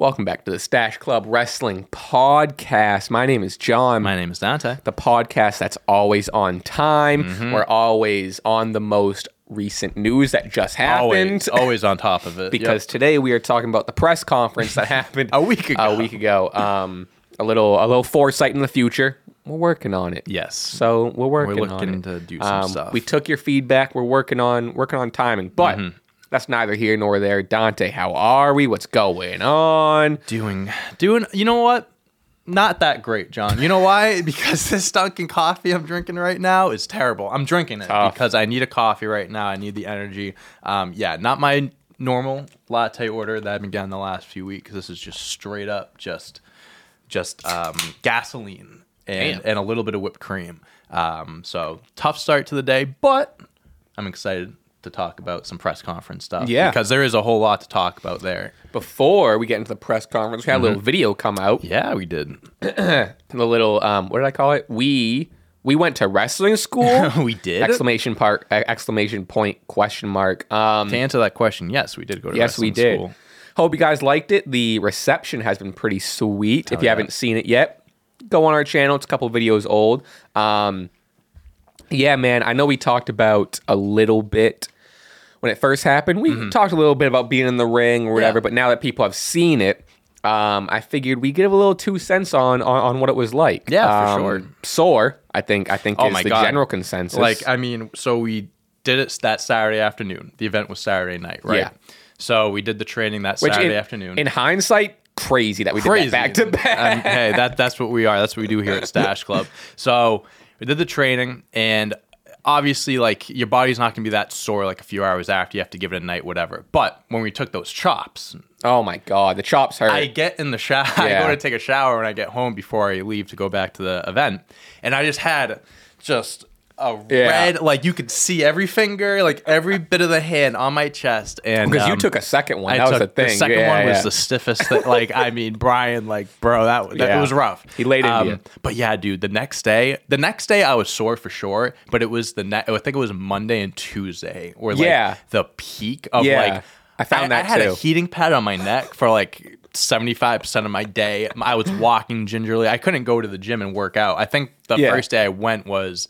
Welcome back to the Stache Club Wrestling Podcast. My name is John. My name is Dante. the podcast that's always on time. Mm-hmm. We're always on the most recent news that just happened. Always, always on top of it. Because today we are talking about the press conference that happened A week ago. A week ago. Um, a little, a little foresight in the future. We're working on it. Yes. So we're working We're on looking it. to do some Um, stuff. We took your feedback. We're working on working on timing, but Mm-hmm. That's neither here nor there. Dante, how are we? What's going on? doing, doing. You know what? Not that great, John. You know why? Because this Dunkin' coffee I'm drinking right now is terrible. I'm drinking it Tough. because I need a coffee right now. I need the energy. Um, yeah, not my normal latte order that I've been getting the last few weeks. This is just straight up, just, just um, gasoline and Damn. and a little bit of whipped cream. Um, so tough start to the day, but I'm excited to talk about some press conference stuff. Yeah. because there is a whole lot to talk about there. Before we get into the press conference, we had a Mm-hmm. little video come out. Yeah, we did. The little um, what did I call it? We we went to wrestling school. we did. exclamation part exclamation point question mark. Um, To answer that question, yes, we did go to yes, we did. school. Hope you guys liked it. The reception has been pretty sweet. if you yeah. haven't seen it yet, go on our channel. It's a couple videos old. Um, yeah, man. I know we talked about a little bit when it first happened. We talked a little bit about being in the ring or whatever. Mm-hmm. Yeah. But now that people have seen it, um, I figured we give a little two cents on, on on what it was like. Yeah, for Um, sure. Sore, I think. I think Oh is the God. general consensus. Like, I mean, so we did it that Saturday afternoon. The event was Saturday night, right? Yeah. So we did the training that Which Saturday in, afternoon. In hindsight, crazy that we Crazy. did that back to back. Um, hey, that that's what we are. That's what we do here at Stache Club. So we did the training, and obviously, like your body's not gonna be that sore like a few hours after. You have to give it a night, whatever. But when we took those chops, Oh my god, the chops hurt. I get in the shower. Yeah. I go to take a shower when I get home before I leave to go back to the event, and I just had just a Yeah. red, like you could see every finger, like every bit of the hand on my chest, and because you um, took a second one. I that was the thing. second Yeah, one was the stiffest. That, like I mean, Brian, like bro, that, that Yeah. it was rough. Um, He laid into you. But yeah, dude, the next day, the next day I was sore for sure. But it was the ne- I think it was Monday and Tuesday, or like Yeah. the peak of Yeah. like. I found that I had too. a heating pad on my neck for like. 75% of my day I was walking gingerly. I couldn't go to the gym and work out. I think the Yeah. first day I went was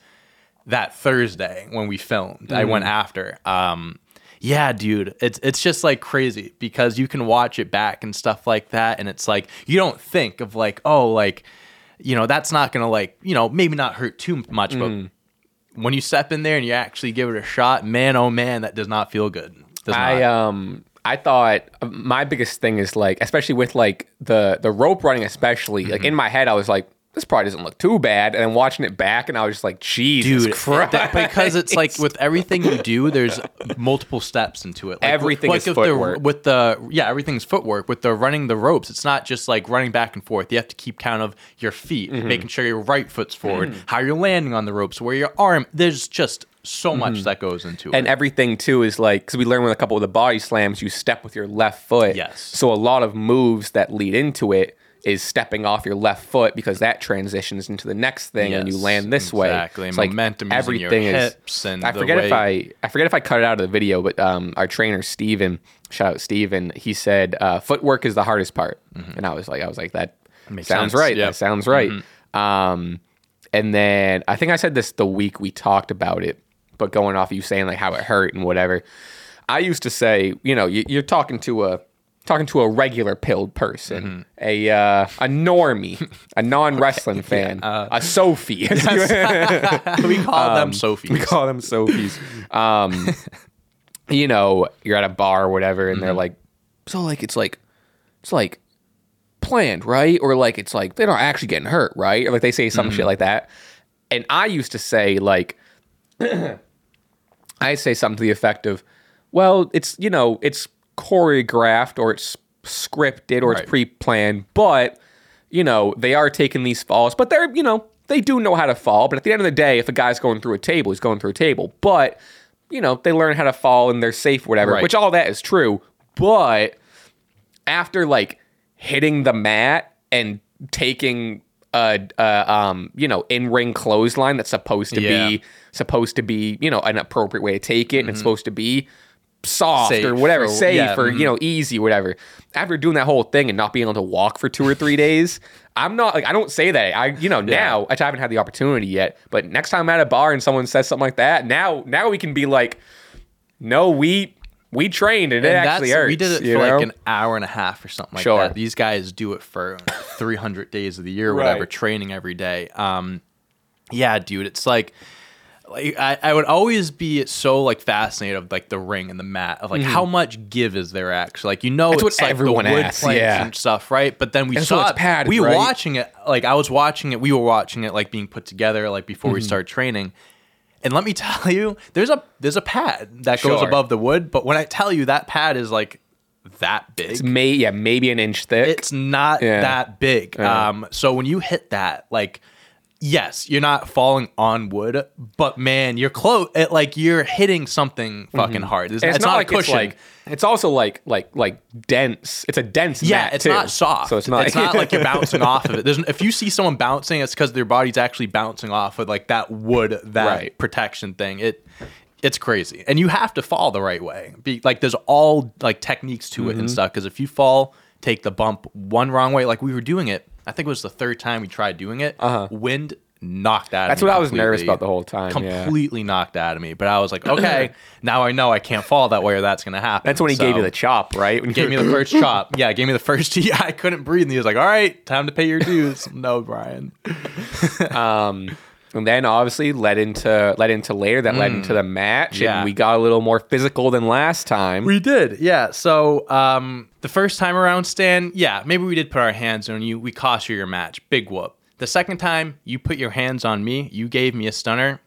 that Thursday when we filmed. I Mm. went after. Um, yeah, dude, it's it's just like crazy because you can watch it back and stuff like that, and it's like you don't think of like, oh, like you know, that's not gonna like you know maybe not hurt too much, Mm. but when you step in there and you actually give it a shot, man, oh man, that does not feel good. Does I not. um I thought uh, my biggest thing is like especially with like the the rope running especially like Mm-hmm. in my head I was like this probably doesn't look too bad and then watching it back and I was just like Jesus Dude, Christ that- because it's like with everything you do, there's multiple steps into it. Like, Everything is footwork. The, with the yeah, everything's footwork. With the running the ropes, it's not just like running back and forth. You have to keep count of your feet, Mm-hmm. making sure your right foot's forward, how you're landing on the ropes, where your arm. There's just so much that goes into Mm-hmm. and everything too is like because we learned with a couple of the body slams you step with your left foot Yes. so a lot of moves that lead into it is stepping off your left foot because that transitions into the next thing and you land this way exactly. It's Momentum your hips and I the forget if I I forget if I cut it out of the video but um our trainer Steven shout out Steven he said uh, footwork is the hardest part and I was like I was like that Mm-hmm. Makes sounds sense, right yep. that sounds right Mm-hmm. um and then I think I said this the week we talked about it, but going off you saying like how it hurt and whatever. I used to say, you know, you, you're talking to a talking to a regular pilled person, Mm-hmm. a uh, a normie, a non wrestling fan, uh, a Sophie. we call them Sophies. um, we call them Sophies. Um, you know, you're at a bar or whatever, and Mm-hmm. they're like, so like it's like it's like planned, right? Or like it's like they're not actually getting hurt, right? Or like they say some Mm-hmm. shit like that. And I used to say like I say something to the effect of, well, it's you know, it's choreographed or it's scripted or Right. it's pre-planned, but you know, they are taking these falls, but they're, you know, they do know how to fall. But at the end of the day, if a guy's going through a table, he's going through a table. But, you know, they learn how to fall and they're safe, whatever, Right. which all that is true. But after like hitting the mat and taking a, a um, you know, in ring clothesline that's supposed to Yeah. be supposed to be, you know, an appropriate way to take it, and it's supposed to be soft Safe or whatever, or- safe yeah, or you know easy, whatever. After doing that whole thing and not being able to walk for two or three days, I'm not like I don't say that. I you know now I haven't had the opportunity yet, but next time I'm at a bar and someone says something like that, now now we can be like, no, we we trained and, it actually that's- hurts. We did it for know? like an hour and a half or something like Sure. that. These guys do it for 300 days of the year, or whatever, training every day. Um, yeah, dude, it's like. Like I, I would always be so like fascinated of like the ring and the mat of like how much give is there actually like you know Mm-hmm. That's what it's like everyone the wood asks, yeah. and stuff right but then we And so saw it's it, padded, we were right? watching it like I was watching it we were watching it like being put together like before Mm-hmm. we started training and let me tell you, there's a there's a pad that goes above the wood, but when I tell you that pad is like that big, It's may yeah maybe an inch thick. It's not Yeah. that big. Um, so when you hit that, like, yes, you're not falling on wood, but man, you're close. Like you're hitting something fucking hard. It's, And it's, not, like a cushion. It's like it's also like like like dense. It's a dense. yeah, mat, it's too. not soft. So it's not. It's not like you're bouncing off of it. There's, if you see someone bouncing, it's because their body's actually bouncing off of like that wood, that Right. protection thing. It, it's crazy, and you have to fall the right way. Be like, there's all like techniques to it Mm-hmm. and stuff. Because if you fall, take the bump one wrong way, like we were doing it. I think it was the third time we tried doing it. Uh-huh. Wind knocked out. That's of me what I was nervous about the whole time. Yeah. Completely knocked out of me. But I was like, okay, now I know I can't fall that way, or that's gonna happen. That's when he gave you the chop, right? When he gave me the first chop. Yeah, gave me the first. Yeah, I couldn't breathe, and he was like, "All right, time to pay your dues." no, Brian. um, and then obviously led into led into later that led into the match, Mm. Yeah. and we got a little more physical than last time. We did, yeah. So um, the first time around, Stan, yeah, maybe we did put our hands on you. We cost you your match. Big whoop. The second time you put your hands on me, you gave me a stunner.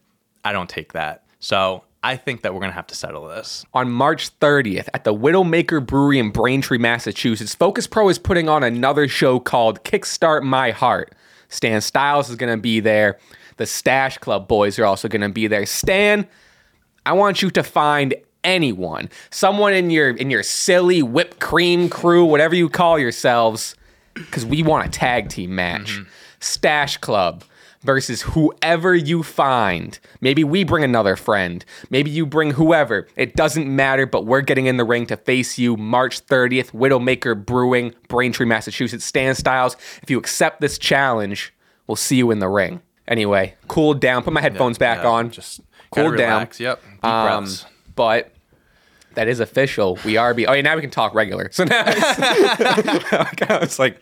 I don't take that. So I think that we're gonna have to settle this. on March 30th at the Widowmaker Brewery in Braintree, Massachusetts, Focus Pro is putting on another show called Kickstart My Heart. Stan Styles is going to be there. The Stache Club boys are also going to be there. Stan, I want you to find anyone, someone in your in your silly whipped cream crew, whatever you call yourselves, because we want a tag team match. Mm-hmm. Stache Club versus whoever you find. Maybe we bring another friend. Maybe you bring whoever. It doesn't matter, but we're getting in the ring to face you March 30th, Widowmaker Brewing, Braintree, Massachusetts. Stan Styles, if you accept this challenge, we'll see you in the ring. Anyway, cool down. Put my headphones back Yeah, on. Just cool gotta down. relax. Yep. Deep Um, breaths. but that is official. We are be. Oh, yeah, now we can talk regular. So now it's, like,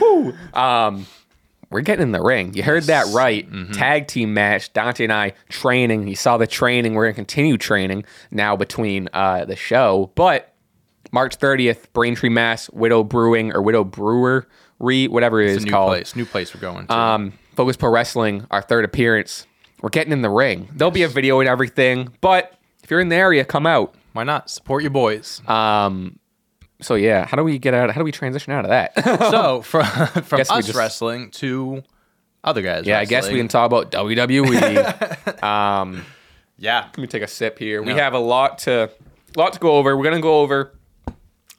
whoo. Um, we're getting in the ring. You heard that right. Mm-hmm. Tag team match. Dante and I training. You saw the training. We're gonna continue training now between uh, the show. But March 30th, Braintree, Mass, Widow Brewing or Widow Brewery, whatever it It's is a new called. place. New place we're going to. Um, Focus Pro Wrestling, our third appearance. We're getting in the ring. There'll be a video and everything, but if you're in the area, come out. Why not support your boys? Um, so yeah, how do we get out? How do we transition out of that? so from from us just- wrestling to other guys. yeah, I guess we can talk about WWE. um, Yeah. let me take a sip here. We have a lot to lot to go over. We're gonna go over.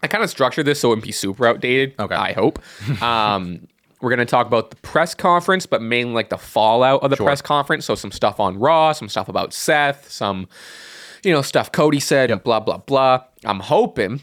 I kind of structured this so it wouldn't be super outdated. Okay. I hope. Um, we're gonna talk about the press conference, but mainly like the fallout of the press conference. So some stuff on Raw, some stuff about Seth, some you know stuff Cody said, and blah blah blah. I'm hoping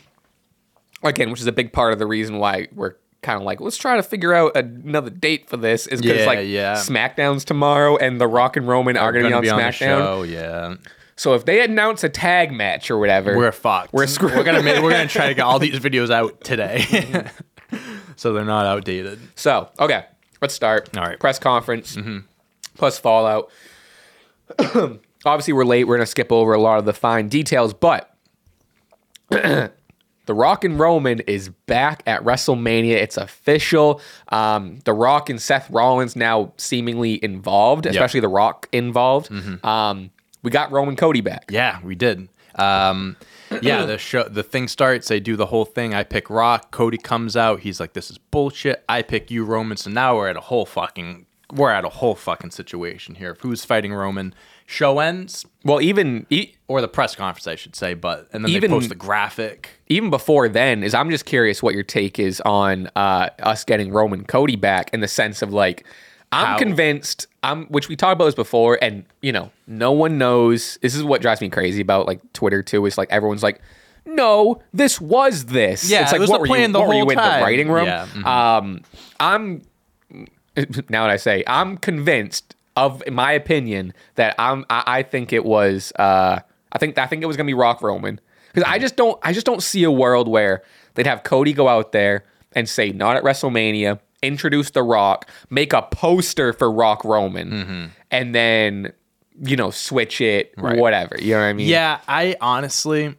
again, which is a big part of the reason why we're kind of like, let's try to figure out another date for this, is because Yeah, like yeah. SmackDown's tomorrow and The Rock and Roman are going to be on SmackDown. show. Yeah. So if they announce a tag match or whatever, We're fucked. We're screwed. We're gonna make, we're gonna try to get all these videos out today, mm-hmm. so they're not outdated. So okay, let's start. All right. press conference plus Fallout. Obviously, we're late. We're gonna skip over a lot of the fine details, but the Rock and Roman is back at WrestleMania. It's official. Um, the Rock and Seth Rollins now seemingly involved, especially the Rock involved. Um, we got Roman Cody back. Yeah, we did. Um, yeah, the show, the thing starts. They do the whole thing. I pick Rock. Cody comes out. He's like, "This is bullshit." I pick you, Roman. So now we're at a whole fucking we're at a whole fucking situation here. Who's fighting Roman? Show ends Well, even e- or the press conference, I should say. But and then Even- they post the graphic. even before then is I'm just curious what your take is on uh, us getting Roman Cody back in the sense of like I'm how- convinced. I'm, which we talked about this before, and you know, no one knows. This is what drives me crazy about like Twitter too. Is like everyone's like, "No, this was this." Yeah, it's it like was what the were plan you? the what were you in time. the writing room? Yeah, mhm. Um, I'm now that I say I'm convinced of in my opinion that I'm. I, I think it was. Uh, I think I think it was gonna be Rock Roman because I just don't. I just don't see a world where they'd have Cody go out there and say not at WrestleMania, introduce The Rock, make a poster for Rock Roman, Mm-hmm. and then you know switch it, whatever. You know what I mean? Yeah, I honestly,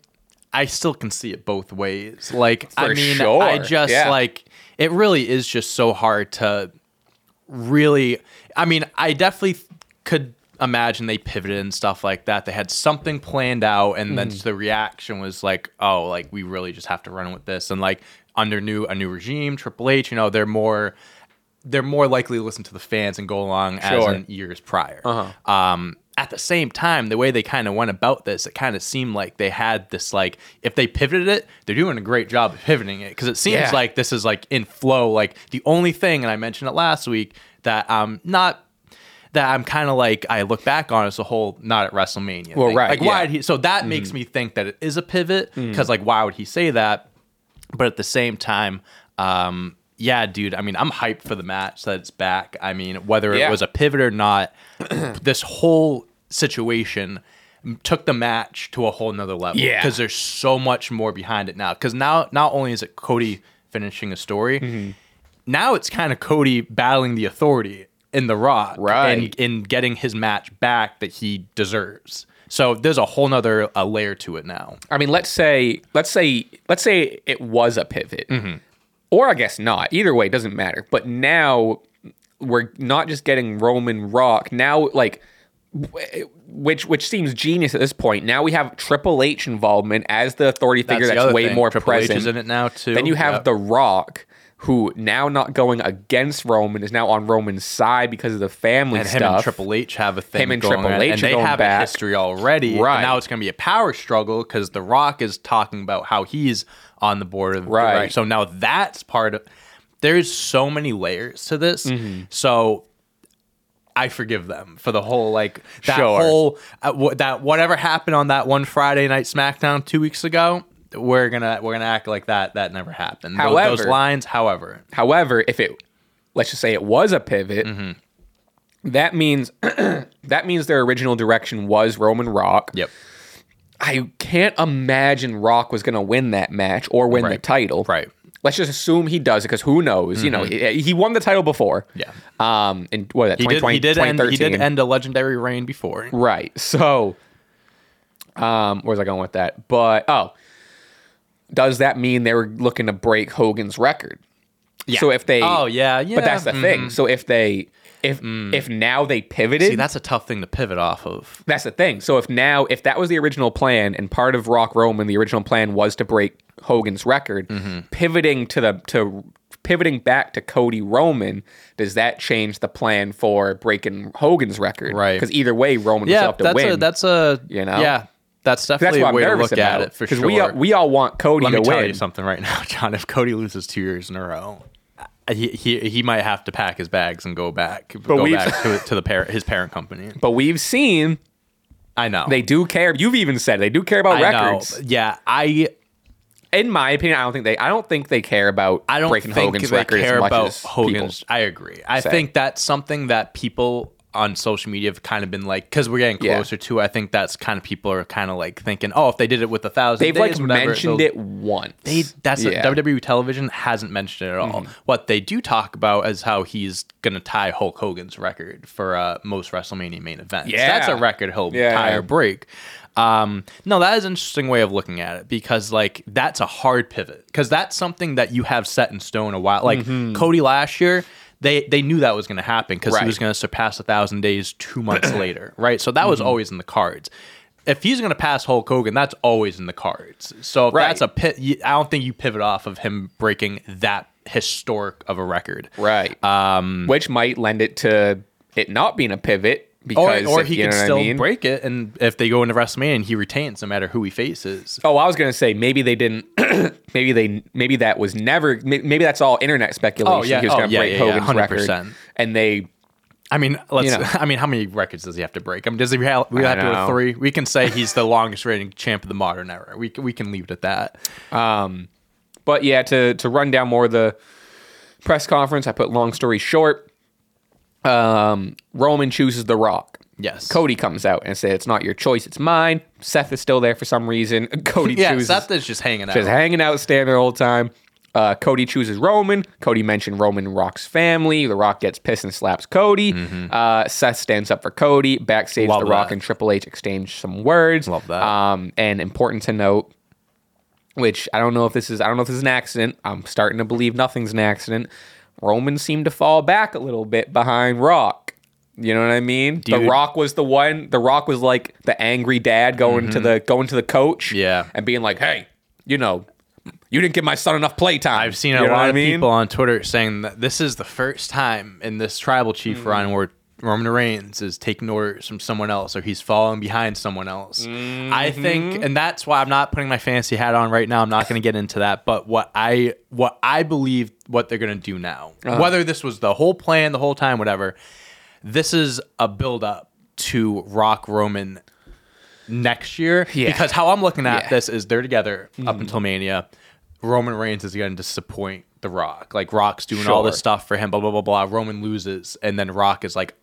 I still can see it both ways. Like, I mean, sure, I just yeah. like it. Really is just so hard to really. I mean, I definitely could imagine they pivoted and stuff like that. They had something planned out, and then Mm. the reaction was like, "Oh, like we really just have to run with this." And like under new a new regime, Triple H, you know, they're more. They're more likely to listen to the fans and go along as in years prior. Uh-huh. Um, at the same time, the way they kind of went about this, it kind of seemed like they had this like if they pivoted it, they're doing a great job of pivoting it because it seems Yeah. like this is like in flow. Like the only thing, and I mentioned it last week that I'm not that I'm kind of like I look back on as a whole not at WrestleMania. Well, thing. right, Like why yeah. Mm-hmm. did he? So that makes me think that it is a pivot because like why would he say that? But at the same time, um, yeah, dude. I mean, I'm hyped for the match that it's back. I mean, whether Yeah. it was a pivot or not, this whole situation took the match to a whole nother level. Yeah. because there's so much more behind it now. Because now, not only is it Cody finishing a story, Mm-hmm. now it's kind of Cody battling the authority in the Rock, Right. And in getting his match back that he deserves. So there's a whole nother uh, layer to it now. I mean, let's say, let's say, let's say it was a pivot, Mm-hmm. or I guess not. Either way, it doesn't matter. But now we're not just getting Roman Rock. Now, like, which which seems genius at this point. Now we have Triple H involvement as the authority figure the that's, way thing. more Triple H is in it now too. Then you have Yep. The Rock, who now not going against Roman is now on Roman's side because of the family and stuff. him and Triple H have a thing. Him and going Triple on, H and they have back. a history already. Right. And now it's going to be a power struggle because The Rock is talking about how he's on the board of Right. right. So now that's part of. There's so many layers to this. Mm-hmm. So. I forgive them for the whole like that Sure. whole uh, wh- that whatever happened on that one Friday night SmackDown two weeks ago. We're gonna we're gonna act like that that never happened. Tho- those However- lines, however, However, if it let's just say it was a pivot, Mm-hmm. that means that means their original direction was Roman Rock. yep, I can't imagine Rock was to win that match or win the title. right, Let's just assume he does it because who knows? You know, he, he won the title before. Mm-hmm. Yeah. Um. And what that? he did he did end he did end a legendary reign before. Right. So, um, where's I going with that? But oh, does that mean they were looking to break Hogan's record? Yeah. So if they, Oh yeah, yeah. but that's the mhm. thing. So if they, if if now they pivoted, See, that's a tough thing to pivot off of. that's the thing. So if now, if that was the original plan, and part of Rock Roman, the original plan was to break Hogan's record, Mm-hmm. pivoting to the to pivoting back to Cody Roman, does that change the plan for breaking Hogan's record? Right. Because either way, Roman will Yeah, have to that's win. a that's a You know? yeah, that's That's definitely what a way to look at it for Because sure. we all, we all want Cody Let to me tell win. you something right now, John. If Cody loses two years in a row, uh, he he, he might have to pack his bags and go back, go we've- back to to the par- his parent company. But we've seen I know they do care. You've even said they do care about I records. know. Yeah, I In my opinion, I don't think they. I don't think they care about I don't breaking think Hogan's they record care as much about Hogan's. I agree. I say. think that's something that people on social media have kind of been like, because we're getting Yeah. closer to. I think that's kind of people are kind of like thinking, oh, if they did it with a thousand, They've days, like whatever, mentioned it once. They that's Yeah. Mm-hmm. WWE television hasn't mentioned it at all. What they do talk about is how he's gonna tie Hulk Hogan's record for uh, most WrestleMania main events. Yeah. that's a record he'll Yeah. tie or break. Um, no, that is an interesting way of looking at it because like that's a hard pivot because that's something that you have set in stone a while. Like Cody last year. They, they knew that was going to happen because Mm-hmm. Right. he was going to surpass a thousand days two months later, right? So that Mm-hmm. was always in the cards if he's going to pass Hulk Hogan, that's always in the cards. So if Right. that's a pit, I don't think you pivot off of him breaking that historic of a record. right, um, which might lend it to it not being a pivot because or if- he can know I still mean? break it, and if they go into WrestleMania and he retains, no matter who he faces. Oh, I was gonna say maybe they didn't. maybe they maybe that was never. Maybe that's all internet speculation. Oh, yeah. he was Oh, gonna yeah, break yeah, yeah, Hogan's record, 100%. and they I mean, let's. You know. I mean, how many records does he have to break? I mean, does he have, we have to go three? We can say he's the longest reigning champ of the modern era. We can, we can leave it at that. Um, but yeah, to to run down more of the press conference, I put long story short. Um, Roman chooses The Rock. Yes. Cody comes out and says it's not your choice, it's mine. Seth is still there for some reason. Cody Yeah, chooses Seth is just hanging out. just hanging out, standing there all the whole time. Uh, Cody chooses Roman. Cody mentioned Roman Rock's family. The Rock gets pissed and slaps Cody. Uh, Seth stands up for Cody. Backstage, Mm-hmm. Love The Rock that. and Triple H exchange some words. Love that. Um, and important to note, which I don't know if this is I don't know if this is an accident. I'm starting to believe nothing's an accident. Roman seemed to fall back a little bit behind Rock. You know what I mean? The Rock was the one. The Rock was like the angry dad going to the going to the coach, Mm-hmm. Yeah. and being like, "Hey, you know, you didn't give my son enough playtime." I've seen You a lot I of mean? people on Twitter saying that this is the first time in this tribal chief Mm. run where Roman Reigns is taking orders from someone else or he's following behind someone else. I Mm-hmm. think, and that's why I'm not putting my fantasy hat on right now. I'm not going to get into that. But what I what I believe what they're going to do now, Uh-huh. whether this was the whole plan the whole time, whatever, this is a build up to Rock Roman next year. Yeah. Because how I'm looking at Yeah. this is they're together up until Mania. Roman Reigns is going to disappoint The Rock. Like Rock's doing all this stuff for him, blah blah blah blah. Roman loses, and then Rock is like,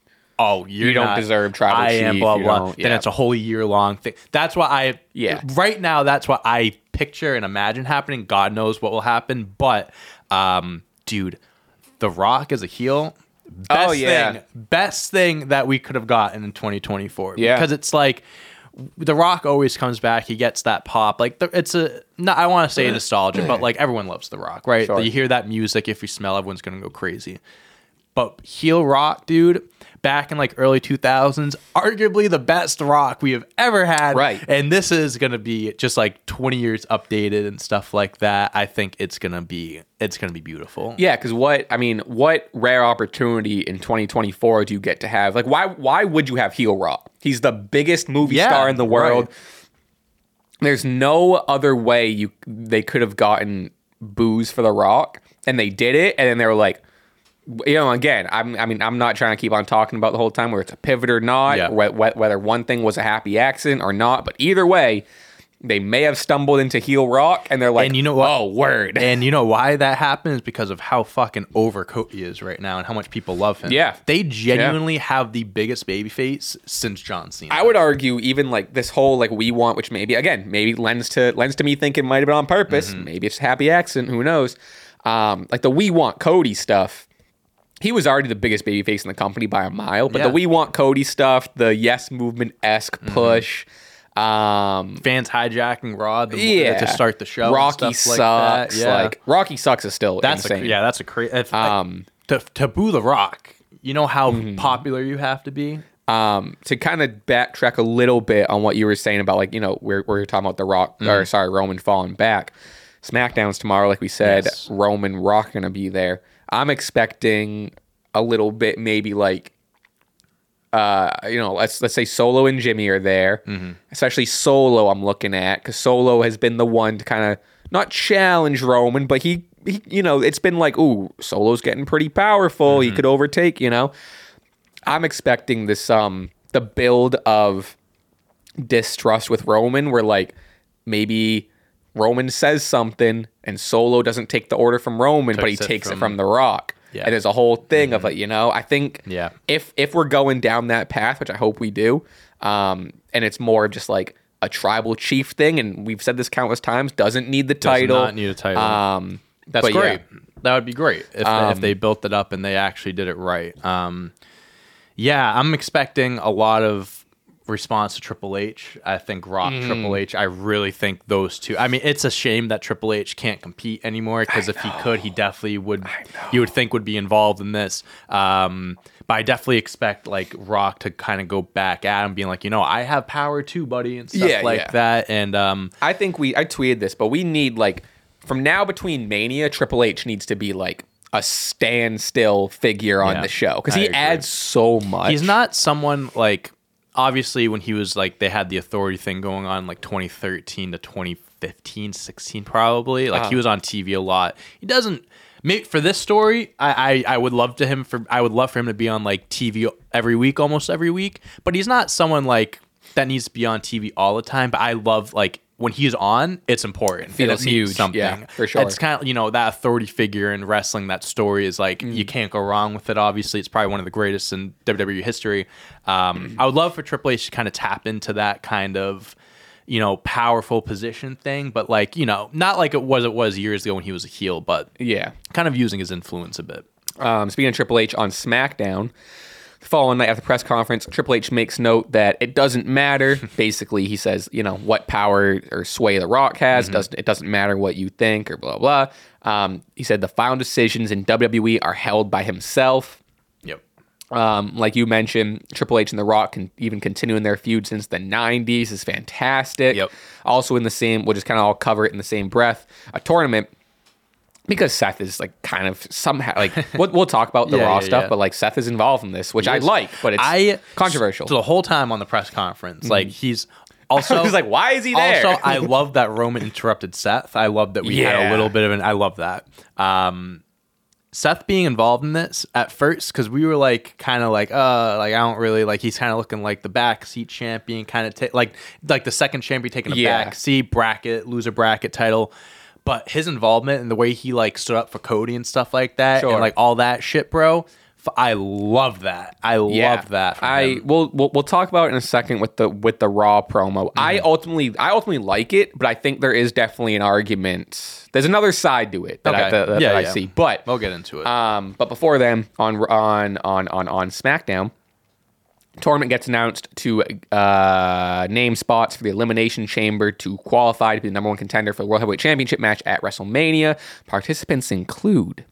"Oh, you're You don't not- deserve tribal I am blah blah." don't- Then it's a whole year long thing. That's what I Yeah. Right now, that's what I picture and imagine happening. God knows what will happen, but um, dude, The Rock is a heel. Best Oh, yeah. thing, best thing that we could have gotten in 2024. Yeah. because it's like the Rock always comes back. He gets that pop. Like the, it's a not. I want to say nostalgia, but like everyone loves the Rock, right? Sure. You hear that music. If you smell, everyone's gonna go crazy. But heel Rock, dude, back in like early 2000s, arguably the best Rock we have ever had. Right. And this is gonna be just like 20 years updated and stuff like that. I think it's gonna be it's gonna be beautiful. Yeah, because what I mean, what rare opportunity in 2024 do you get to have? Like, why why would you have heel Rock? He's the biggest movie Yeah, star in the world. right. There's no other way you they could have gotten boos for the Rock, and they did it, and then they were like. You know, again, I'm, I mean, I'm not trying to keep on talking about the whole time where it's a pivot or not, Yeah. whe- whe- whether one thing was a happy accident or not. But either way, they may have stumbled into heel rock, and they're like, And you know what? Oh, word. And you know why that happens? Because of how fucking over Cody is right now and how much people love him. Yeah. They genuinely have the biggest baby face since John Cena. I would argue even like this whole like we want, which maybe again maybe lends to lends to me thinking might have been on purpose. Mm-hmm. Maybe it's a happy accident. Who knows? Um, like the we want Cody stuff. He was already the biggest babyface in the company by a mile, but the Yeah. Mm-hmm. we want Cody stuff, the yes movement esque push. Um, fans hijacking Raw the, yeah, to start the show. Rocky stuff sucks. Like, that. Yeah. Like Rocky sucks is still that's insane. a yeah, that's a crazy. Um, to to boo the Rock. You know how Mm-hmm. popular you have to be. um, to kind of backtrack a little bit on what you were saying about like you know we're we're talking about the Rock Mm. or sorry Roman falling back. SmackDown's tomorrow, like we said. Yes. Roman Rock gonna be there. I'm expecting a little bit, maybe like, uh, you know, let's let's say Solo and Jimmy are there. Mm-hmm. Especially Solo, I'm looking at because Solo has been the one to kind of not challenge Roman, but he, he, you know, it's been like, ooh, Solo's getting pretty powerful. Mm-hmm. He could overtake, you know. I'm expecting this um the build of distrust with Roman where like maybe Roman says something and Solo doesn't take the order from Roman, but he Takes it takes it from- from The Rock. Yeah. And there's a whole thing of like, you know, I think Yeah. if if we're going down that path, which I hope we do, um, and it's more of just like a tribal chief thing, and we've said this countless times, doesn't need the Does title. not need a title. Um, That's but yeah. great. That would be great if, they, if Um, they built it up and they actually did it right. Um, yeah, I'm expecting a lot of response to Triple H. I think Rock, Mm. Triple H. I really think those two. I mean, it's a shame that Triple H can't compete anymore because if he could, he definitely would. You would think would be involved in this. Um, but I definitely expect like Rock to kind of go back at him, being like, you know, I have power too, buddy, and stuff Yeah, like yeah. that. And um, I think we I tweeted this, but we need like from now between Mania, Triple H needs to be like a standstill figure on Yeah, the show because he agree. adds so much. He's not someone like obviously when he was like they had the authority thing going on like 2013 to 2015 16 probably like Uh-huh. he was on TV a lot he doesn't May for this story, I, I I would love to him for I would love for him to be on like TV every week, almost every week. But he's not someone like that needs to be on TV all the time. But I love like when he's on, it's important. Feels it huge. Something Yeah, for sure. It's kind of you know that authority figure in wrestling. That story is like Mm. you can't go wrong with it. Obviously, it's probably one of the greatest in WWE history. Um, I would love for Triple H to kind of tap into that kind of you know powerful position thing, but like you know not like it was it was years ago when he was a heel, but Yeah. kind of using his influence a bit. Um, speaking of Triple H on SmackDown, the following night at the press conference, Triple H makes note that it doesn't matter. Basically, he says, you know, what power or sway The Rock has. Doesn't it doesn't matter what you think or blah blah. Um, he said the final decisions in WWE are held by himself. Yep. Um, like you mentioned, Triple H and The Rock can even continue in their feud since the '90s is fantastic. Yep. Also in the same, we'll just kind of all cover it in the same breath. A tournament because Seth is like kind of somehow like we'll, we'll talk about the Yeah, Raw yeah, stuff, yeah. but like Seth is involved in this, which I is. like, but it's I controversial. So the whole time on the press conference, like he's also He's like, why is he there? Also, I love that Roman interrupted Seth. I love that we had a little bit of an. I love that. Um, Seth being involved in this at first because we were like kind of like uh like I don't really like he's kind of looking like the backseat champion kind of ta- like like the second champion taking a Yeah. backseat bracket loser bracket title. But his involvement and the way he like stood up for Cody and stuff like that, Sure. and like all that shit, bro. I love that. I love that. I we'll, we'll we'll talk about it in a second with the with the Raw promo. I Mm-hmm. ultimately I ultimately like it, but I think there is definitely an argument. There's another side to it that, I, Okay. that, that Yeah, I see, but we'll get into it. Um, but before then, on on on on on SmackDown, tournament gets announced to uh, name spots for the Elimination Chamber to qualify to be the number one contender for the World Heavyweight Championship match at WrestleMania. Participants include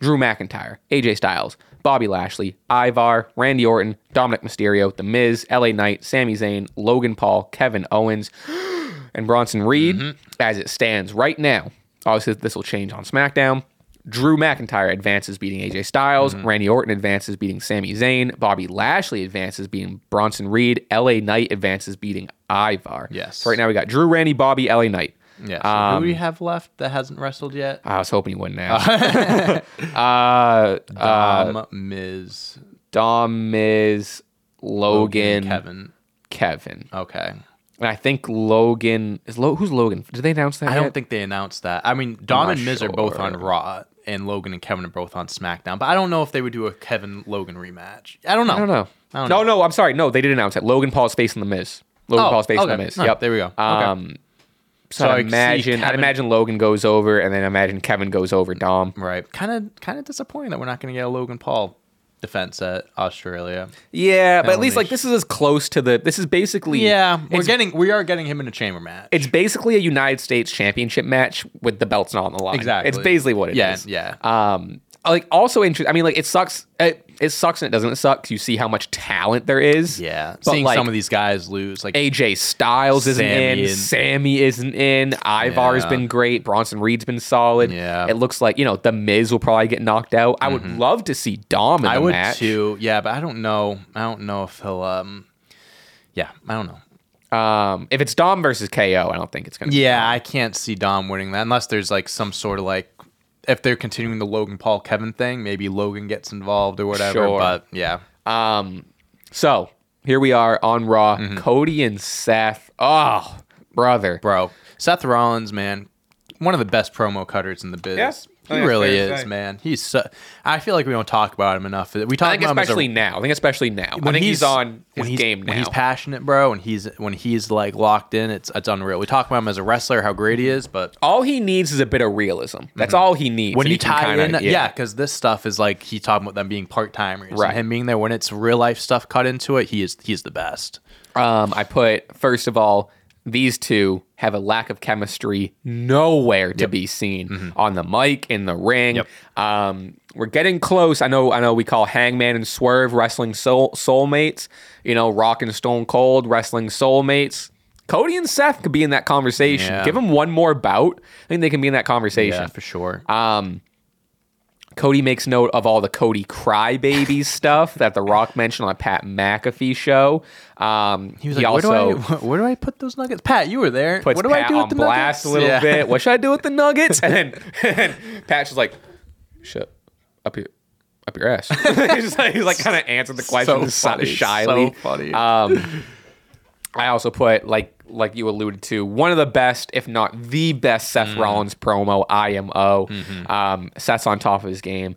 Drew McIntyre, AJ Styles, Bobby Lashley, Ivar, Randy Orton, Dominic Mysterio, The Miz, LA Knight, Sami Zayn, Logan Paul, Kevin Owens, and Bronson Reed as it stands right now. Obviously, this will change on SmackDown. Drew McIntyre advances beating AJ Styles. Randy Orton advances beating Sami Zayn. Bobby Lashley advances beating Bronson Reed. LA Knight advances beating Ivar. Yes. So right now we got Drew, Randy, Bobby, LA Knight. yeah. So um, who do we have left that hasn't wrestled yet? I was hoping you wouldn't ask. uh, Dom, Miz, Dom, Miz, Logan, Kevin. Kevin. Okay. And I think Logan is Lo- who's Logan? Did they announce that? I don't think they announced that. I mean, Dom and Miz are both on. Raw, and Logan and Kevin are both on SmackDown. But I don't know if they would do a Kevin Logan rematch. I don't know. I don't know. I don't no, know. no, I'm sorry. No, they did announce it. Logan Paul's facing the Miz. Logan Oh, Paul's facing okay. the Miz. Yep. there we go. Okay. Um, so, So I imagine, I imagine Logan goes over, and then imagine Kevin goes over Dom. Right. Kind of, kind of disappointing that we're not going to get a Logan Paul defense at Australia. Yeah, but at least like this is as close to the. This is basically Yeah, we're getting, we are getting him in a chamber match. it's basically a United States Championship match with the belts not on the line. Exactly. It's basically what it is. Yeah, yeah. Um, like also interesting. I mean, like it sucks. It, it sucks and it doesn't suck. you see how much talent there is. yeah. but Seeing like, some of these guys lose, like AJ Styles isn't in. and- Sami isn't in. Ivar's Yeah. been great. Bronson Reed's been solid. Yeah. It looks like, you know, The Miz will probably get knocked out. I would love to see Dom in the Mm-hmm. I would match. too. Yeah, but I don't know. I don't know if he'll. Um, yeah, I don't know. Um, if it's Dom versus KO, I don't think it's going to Yeah, I can't see Dom winning that unless there's like some sort of like if they're continuing the Logan Paul Kevin thing, maybe Logan gets involved or whatever. Sure. But yeah, Um, so here we are on Raw. Mm-hmm. Cody and Seth. Oh, brother. bro, Seth Rollins, man, one of the best promo cutters in the biz. Yeah, I He think really that's fair to is, say. man. He's. So, I feel like we don't talk about him enough. We talk I think about him as a- especially now. I think especially now. I think he's, on his when he's, game now. When he's passionate, bro, and he's when he's like locked in, it's it's unreal. We talk about him as a wrestler, how great he is, but all he needs is a bit of realism. That's all he needs. Mm-hmm. when you tie kinda- in, yeah, because this stuff is like he talking about them being part timers, Right. Him being there when it's real life stuff cut into it. He is he's the best. Um, I put first of all, these two have a lack of chemistry nowhere to be seen on the mic in the ring. Yep. Um, we're getting close. I know. I know. We call Hangman and Swerve wrestling soul soulmates. You know, Rock and Stone Cold wrestling soulmates. Cody and Seth could be in that conversation. Yeah. Give them one more bout. I think they can be in that conversation. Yeah, for sure. Um, Cody makes note of all the Cody crybabies stuff that The Rock mentioned on a Pat McAfee show. Um, he was like, also where, do I, where do I put those nuggets? Pat, you were there. what do Pat I do with the nuggets? I blast nuggets? a little Yeah. bit. What should I do with the Nuggets? And then and Pat's just like, shut up your up your ass. he's like, he's like kind of answered the question So funny, shyly. so funny. Um, I also put like like you alluded to one of the best, if not the best, Seth Mm. Rollins promo. IMO. Mm-hmm. Um, Seth's on top of his game.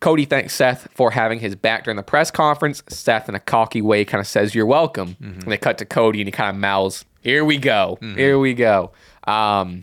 Cody thanks Seth for having his back during the press conference. Seth, in a cocky way, kind of says, "You're welcome." Mm-hmm. And they cut to Cody, and he kind of mouths, "Here we go. Here we go." Um,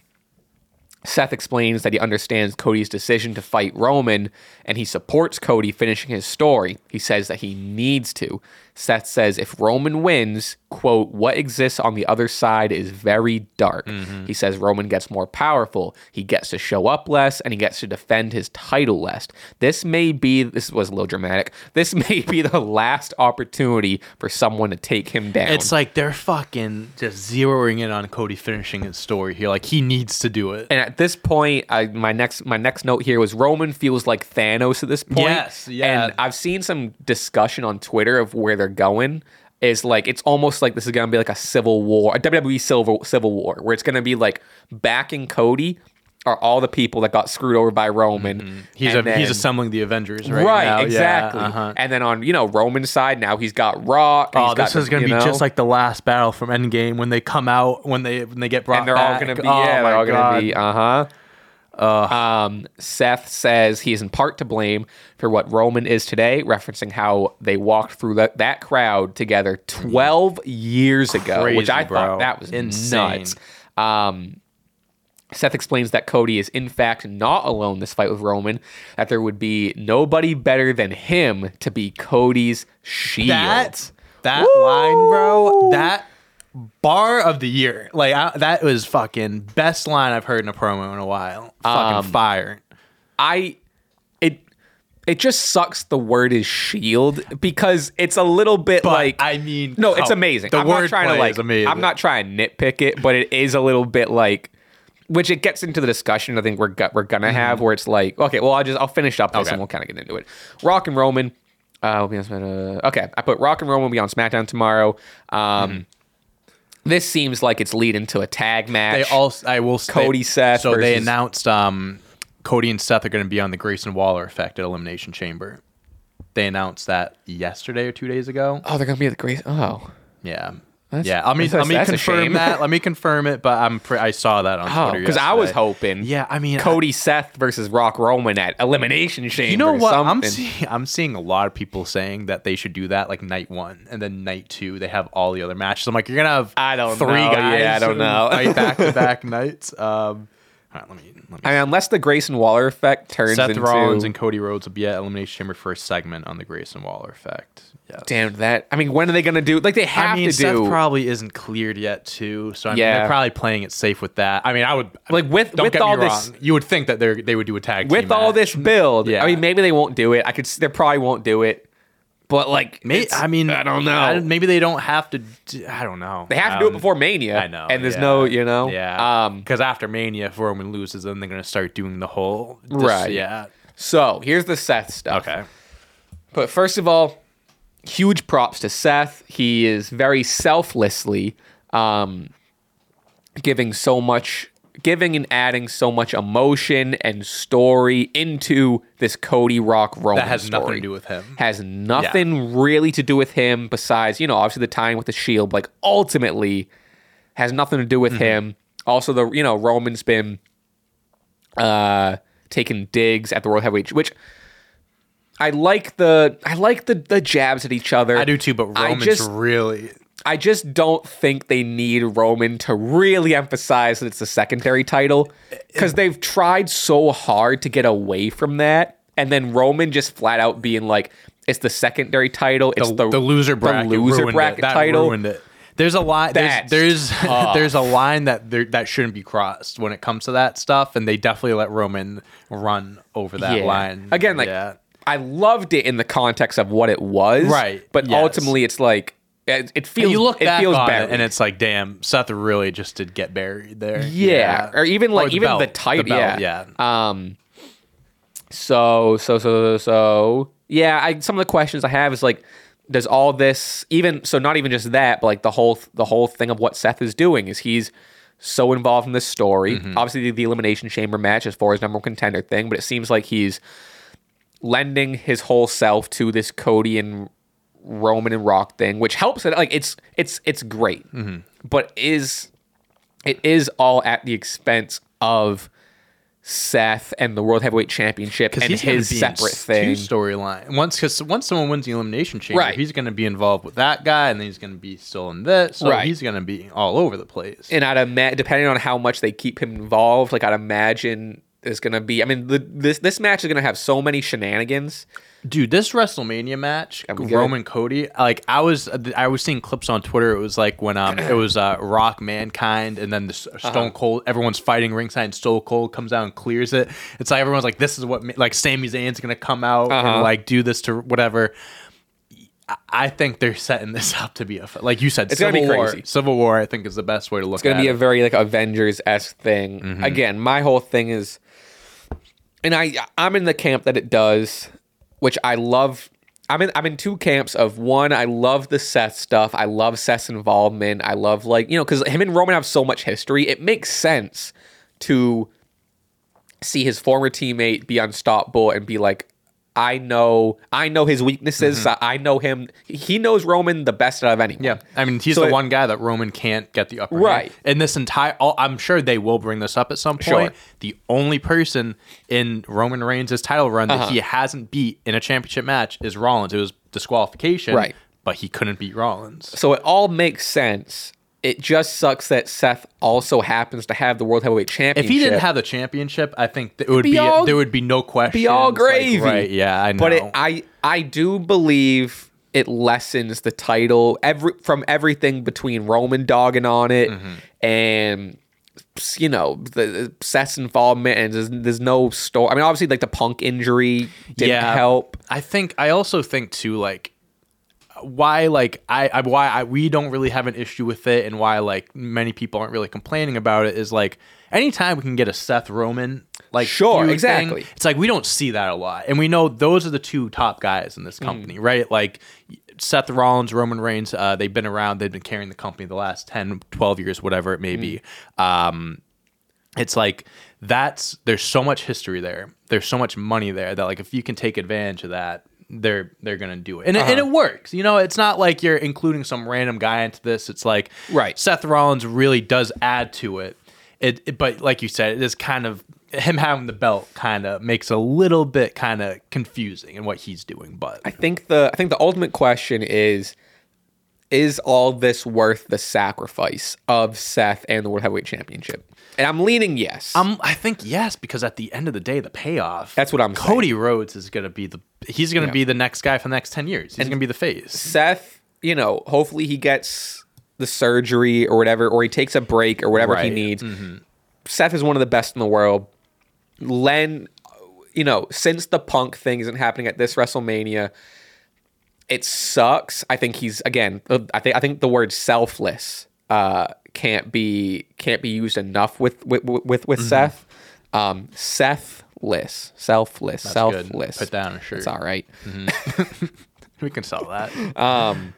Seth explains that he understands Cody's decision to fight Roman and he supports Cody finishing his story. He says that he needs to. Seth says if Roman wins, quote, what exists on the other side is very dark. Mm-hmm. He says Roman gets more powerful. He gets to show up less and he gets to defend his title less. This may be, this was a little dramatic, this may be the last opportunity for someone to take him down. It's like they're fucking just zeroing in on Cody finishing his story here. Like he needs to do it. And at this point, I, my next my next note here was Roman feels like Thanos at this point. Yes, yeah. And I've seen some discussion on Twitter of where they're going. Is like it's almost like this is gonna be like a civil war, a WWE civil civil war, where it's gonna be like backing Cody are all the people that got screwed over by Roman. He's and a, he's assembling the Avengers right, right, now. Yeah, exactly. uh-huh. And then on you know Roman's side now he's got Rock. Oh, he's got this is gonna be know? just like the last battle from Endgame when they come out when they when they get brought and they're all back. gonna be oh yeah, my they're all God. gonna be uh huh. Um, Seth says he is in part to blame for what Roman is today, referencing how they walked through that, that crowd together 12 years ago, which I bro. thought that was Insane. nuts. Um, Seth explains that Cody is in fact not alone this fight with Roman, that there would be nobody better than him to be Cody's shield. that that line, bro. That bar of the year, like I, that was fucking best line I've heard in a promo in a while. Fucking Um, fire. I it it just sucks the word is shield because it's a little bit But, like I mean, no, it's oh, amazing. the I'm not trying to wordplay like is amazing. I'm not trying to nitpick it, but it is a little bit like which it gets into the discussion I think we're go- we're gonna have where it's like okay, well I'll just I'll finish up this Okay. and we'll kind of get into it. Rock and Roman uh, will be on uh, okay, I put Rock and Roman will be on SmackDown tomorrow. Um, This seems like it's leading to a tag match. They also, I will say, Cody, Seth So they announced um, Cody and Seth are going to be on the Grayson Waller effect at Elimination Chamber. They announced that yesterday or two days ago. oh, they're gonna be at the Grace. Oh, Yeah. That's- yeah, let me that's- let me that's confirm that. Let me confirm it, but I'm pre- I saw that on Oh, Twitter because I was hoping. Yeah, I mean, Cody Seth versus Rock Roman at Elimination Chamber. You know what? I'm seeing I'm seeing a lot of people saying that they should do that like night one and then night two they have all the other matches. I'm like, you're gonna have I don't three know. guys. Yeah, I don't know. fight back to back nights. Um, all right, let me. Let me I mean, unless the Grayson Waller effect turns Seth into Rollins and Cody Rhodes will be at Elimination Chamber for a segment on the Grayson Waller effect. Yes. damn that. I mean, when are they gonna do? Like they have I mean, to Seth do. probably isn't cleared yet too, so I mean, Yeah. they're probably playing it safe with that. I mean, I would Like, with- don't with get all me this- wrong, you would think that they they would do a tag with all match. this build. Yeah. I mean, maybe they won't do it. I could. They probably won't do it. But like, May, I mean, I don't know. I- maybe they don't have to. Do, I don't know. they have to do it Um, before Mania. I know, And there's yeah. no, you know. Yeah. Um. Because after Mania, if Roman loses, then they're gonna start doing the whole. this- Right. Yeah. So here's the Seth stuff. Okay. But first of all, huge props to Seth. He is very selflessly um, giving so much, giving and adding so much emotion and story into this Cody Rock Roman That has story. nothing to do with him. Has nothing really to do with him besides, you know, obviously the tying with the Shield. Like ultimately, has nothing to do with him. Also, the you know Roman's been uh, taking digs at the World Heavyweight, which I like the I like the the jabs at each other. I do too, but I Roman's just really. I just don't think they need Roman to really emphasize that it's a secondary title because they've tried so hard to get away from that, and then Roman just flat out being like, "It's the secondary title. It's The, the, the loser bracket, the loser bracket title." ruined it. There's a line. That's There's there's, there's a line that there, that shouldn't be crossed when it comes to that stuff, and they definitely let Roman run over that Yeah. line Again, like yeah. I loved it in the context of what it was, Right, But yes. ultimately, it's like it, it feels. you look it back feels on buried. it, and it's like, damn, Seth really just did get buried there. Yeah. Or even like the even belt, the title. yeah. yeah. Um so so so so yeah, I some of the questions I have is like does all this even so not even just that, but like the whole the whole thing of what Seth is doing is he's so involved in this story. Mm-hmm. Obviously, the, the elimination chamber match as far as number one contender thing, but it seems like he's lending his whole self to this Cody and Roman and Rock thing, which helps it. Like it's it's it's great, Mm-hmm. but is it is all at the expense of Seth and the World Heavyweight Championship and he's his separate thing. storyline. Once because once someone wins the elimination chamber, Right. he's going to be involved with that guy, and then he's going to be still in this. So Right. he's going to be all over the place. and I'd imagine, depending on how much they keep him involved, like I'd imagine there's gonna be. I mean, the, this this match is gonna have so many shenanigans. Dude, this WrestleMania match. Roman Cody, like I was, I was seeing clips on Twitter. It was like when um, it was uh, Rock Mankind, and then the S- Uh-huh. Stone Cold. Everyone's fighting ringside, and Stone Cold comes out and clears it. It's like everyone's like, this is what, like Sami Zayn's gonna come out Uh-huh. and like do this to whatever. I- think they're setting this up to be a like you said, It's gonna Civil be War. crazy. Civil War, I think, is the best way to look at it. It's gonna be it. a very like Avengers esque thing. Mm-hmm. Again, my whole thing is, and I I'm in the camp that it does, which I love. I'm in I'm in two camps of one. I love the Seth stuff. I love Seth's involvement. I love like you know because him and Roman have so much history. It makes sense to see his former teammate be unstoppable and be like. I know, I know his weaknesses. I I know him. He knows Roman the best out of anyone. Mm-hmm. Yeah, I mean, he's So the it- one guy that Roman can't get the upper Right. hand. In this entire, all, I'm sure they will bring this up at some point. Sure. The only person in Roman Reigns' title run that Uh-huh. he hasn't beat in a championship match is Rollins. It was disqualification, Right. But he couldn't beat Rollins. So it all makes sense. It just sucks that Seth also happens to have the World Heavyweight championship. If he didn't have the championship, I think it would be be, all- there would be no question. be all gravy, right? Yeah, I know. But it, I I do believe it lessens the title every from everything between Roman dogging on it Mm-hmm. and you know the, Seth's involvement and there's, there's no story. I mean, obviously, like the Punk injury didn't help. I think I also think too like why like I, I why I we don't really have an issue with it and why like many people aren't really complaining about it is like anytime we can get a Seth Roman like Sure, exactly. thing, it's like we don't see that a lot and we know those are the two top guys in this Mm. company right like Seth Rollins Roman Reigns uh, they've been around they've been carrying the company the last 10 12 years whatever it may be Mm. um it's like that's there's so much history there. There's so much money there that like if you can take advantage of that, they're they're gonna do it, and it, and Uh-huh. it works. You know, it's not like you're including some random guy into this. It's like Right. Seth Rollins really does add to it. It, it but like you said, it is kind of him having the belt kind of makes a little bit kind of confusing in what he's doing. But I think the I think the ultimate question is is all this worth the sacrifice of Seth and the World Heavyweight Championship? And I'm leaning yes. Um, I think yes, because at the end of the day, the payoff. That's what I'm saying. Cody Rhodes is gonna be the. He's gonna Yeah. be the next guy for the next ten years. He's gonna be the face. Seth, you know, hopefully he gets the surgery or whatever, or he takes a break or whatever he Right. needs. Seth is one of the best in the world. Len, you know, since the punk thing isn't happening at this WrestleMania, it sucks. I think he's again. I think I think the word selfless uh, can't be can't be used enough with with with, with Seth. Um, Sethless, selfless, good. selfless. Put that on a shirt. It's all right. We can sell that. Um,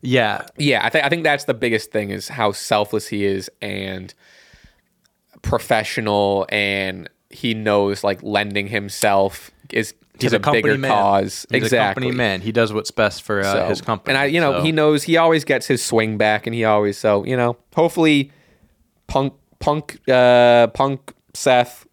yeah, yeah, I think I think that's the biggest thing is how selfless he is and professional, and he knows like lending himself is he's a company bigger man. cause. He's exactly. a company man. He does what's best for uh, So- his company. and I, you know, so- he knows he always gets his swing back, and he always so you know. Hopefully, Punk, Punk, uh, Punk, Seth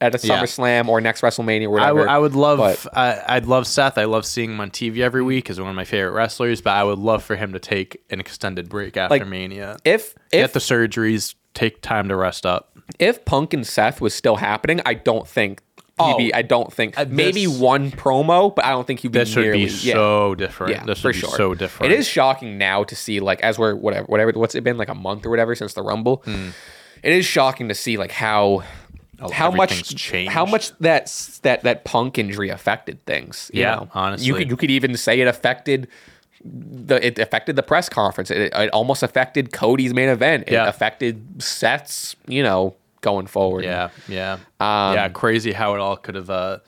at a Yeah. SummerSlam or next WrestleMania, or I, whatever. w- I would love. but- I, I'd love Seth. I love seeing him on TV every week. He's one of my favorite wrestlers. But I would love for him to take an extended break after Like, Mania. if Get if the surgeries. Take time to rest up. if Punk and Seth was still happening, I don't think. He'd Oh, be, I don't think uh, maybe this- one promo, but I don't think he'd be This would be yeah. so different. Yeah, this for would be sure. so different. It is shocking now to see like as we're whatever whatever what's it been like a month or whatever since the Rumble. It is shocking to see like how Oh, how much everything's changed. how much that that that Punk injury affected things. you Yeah, know? honestly. you could you could even say it affected. The, it affected the press conference. It, it almost affected Cody's main event. It Yeah. affected Seth's, you know, going forward. Yeah, yeah, Um, yeah. Crazy how it all could have uh,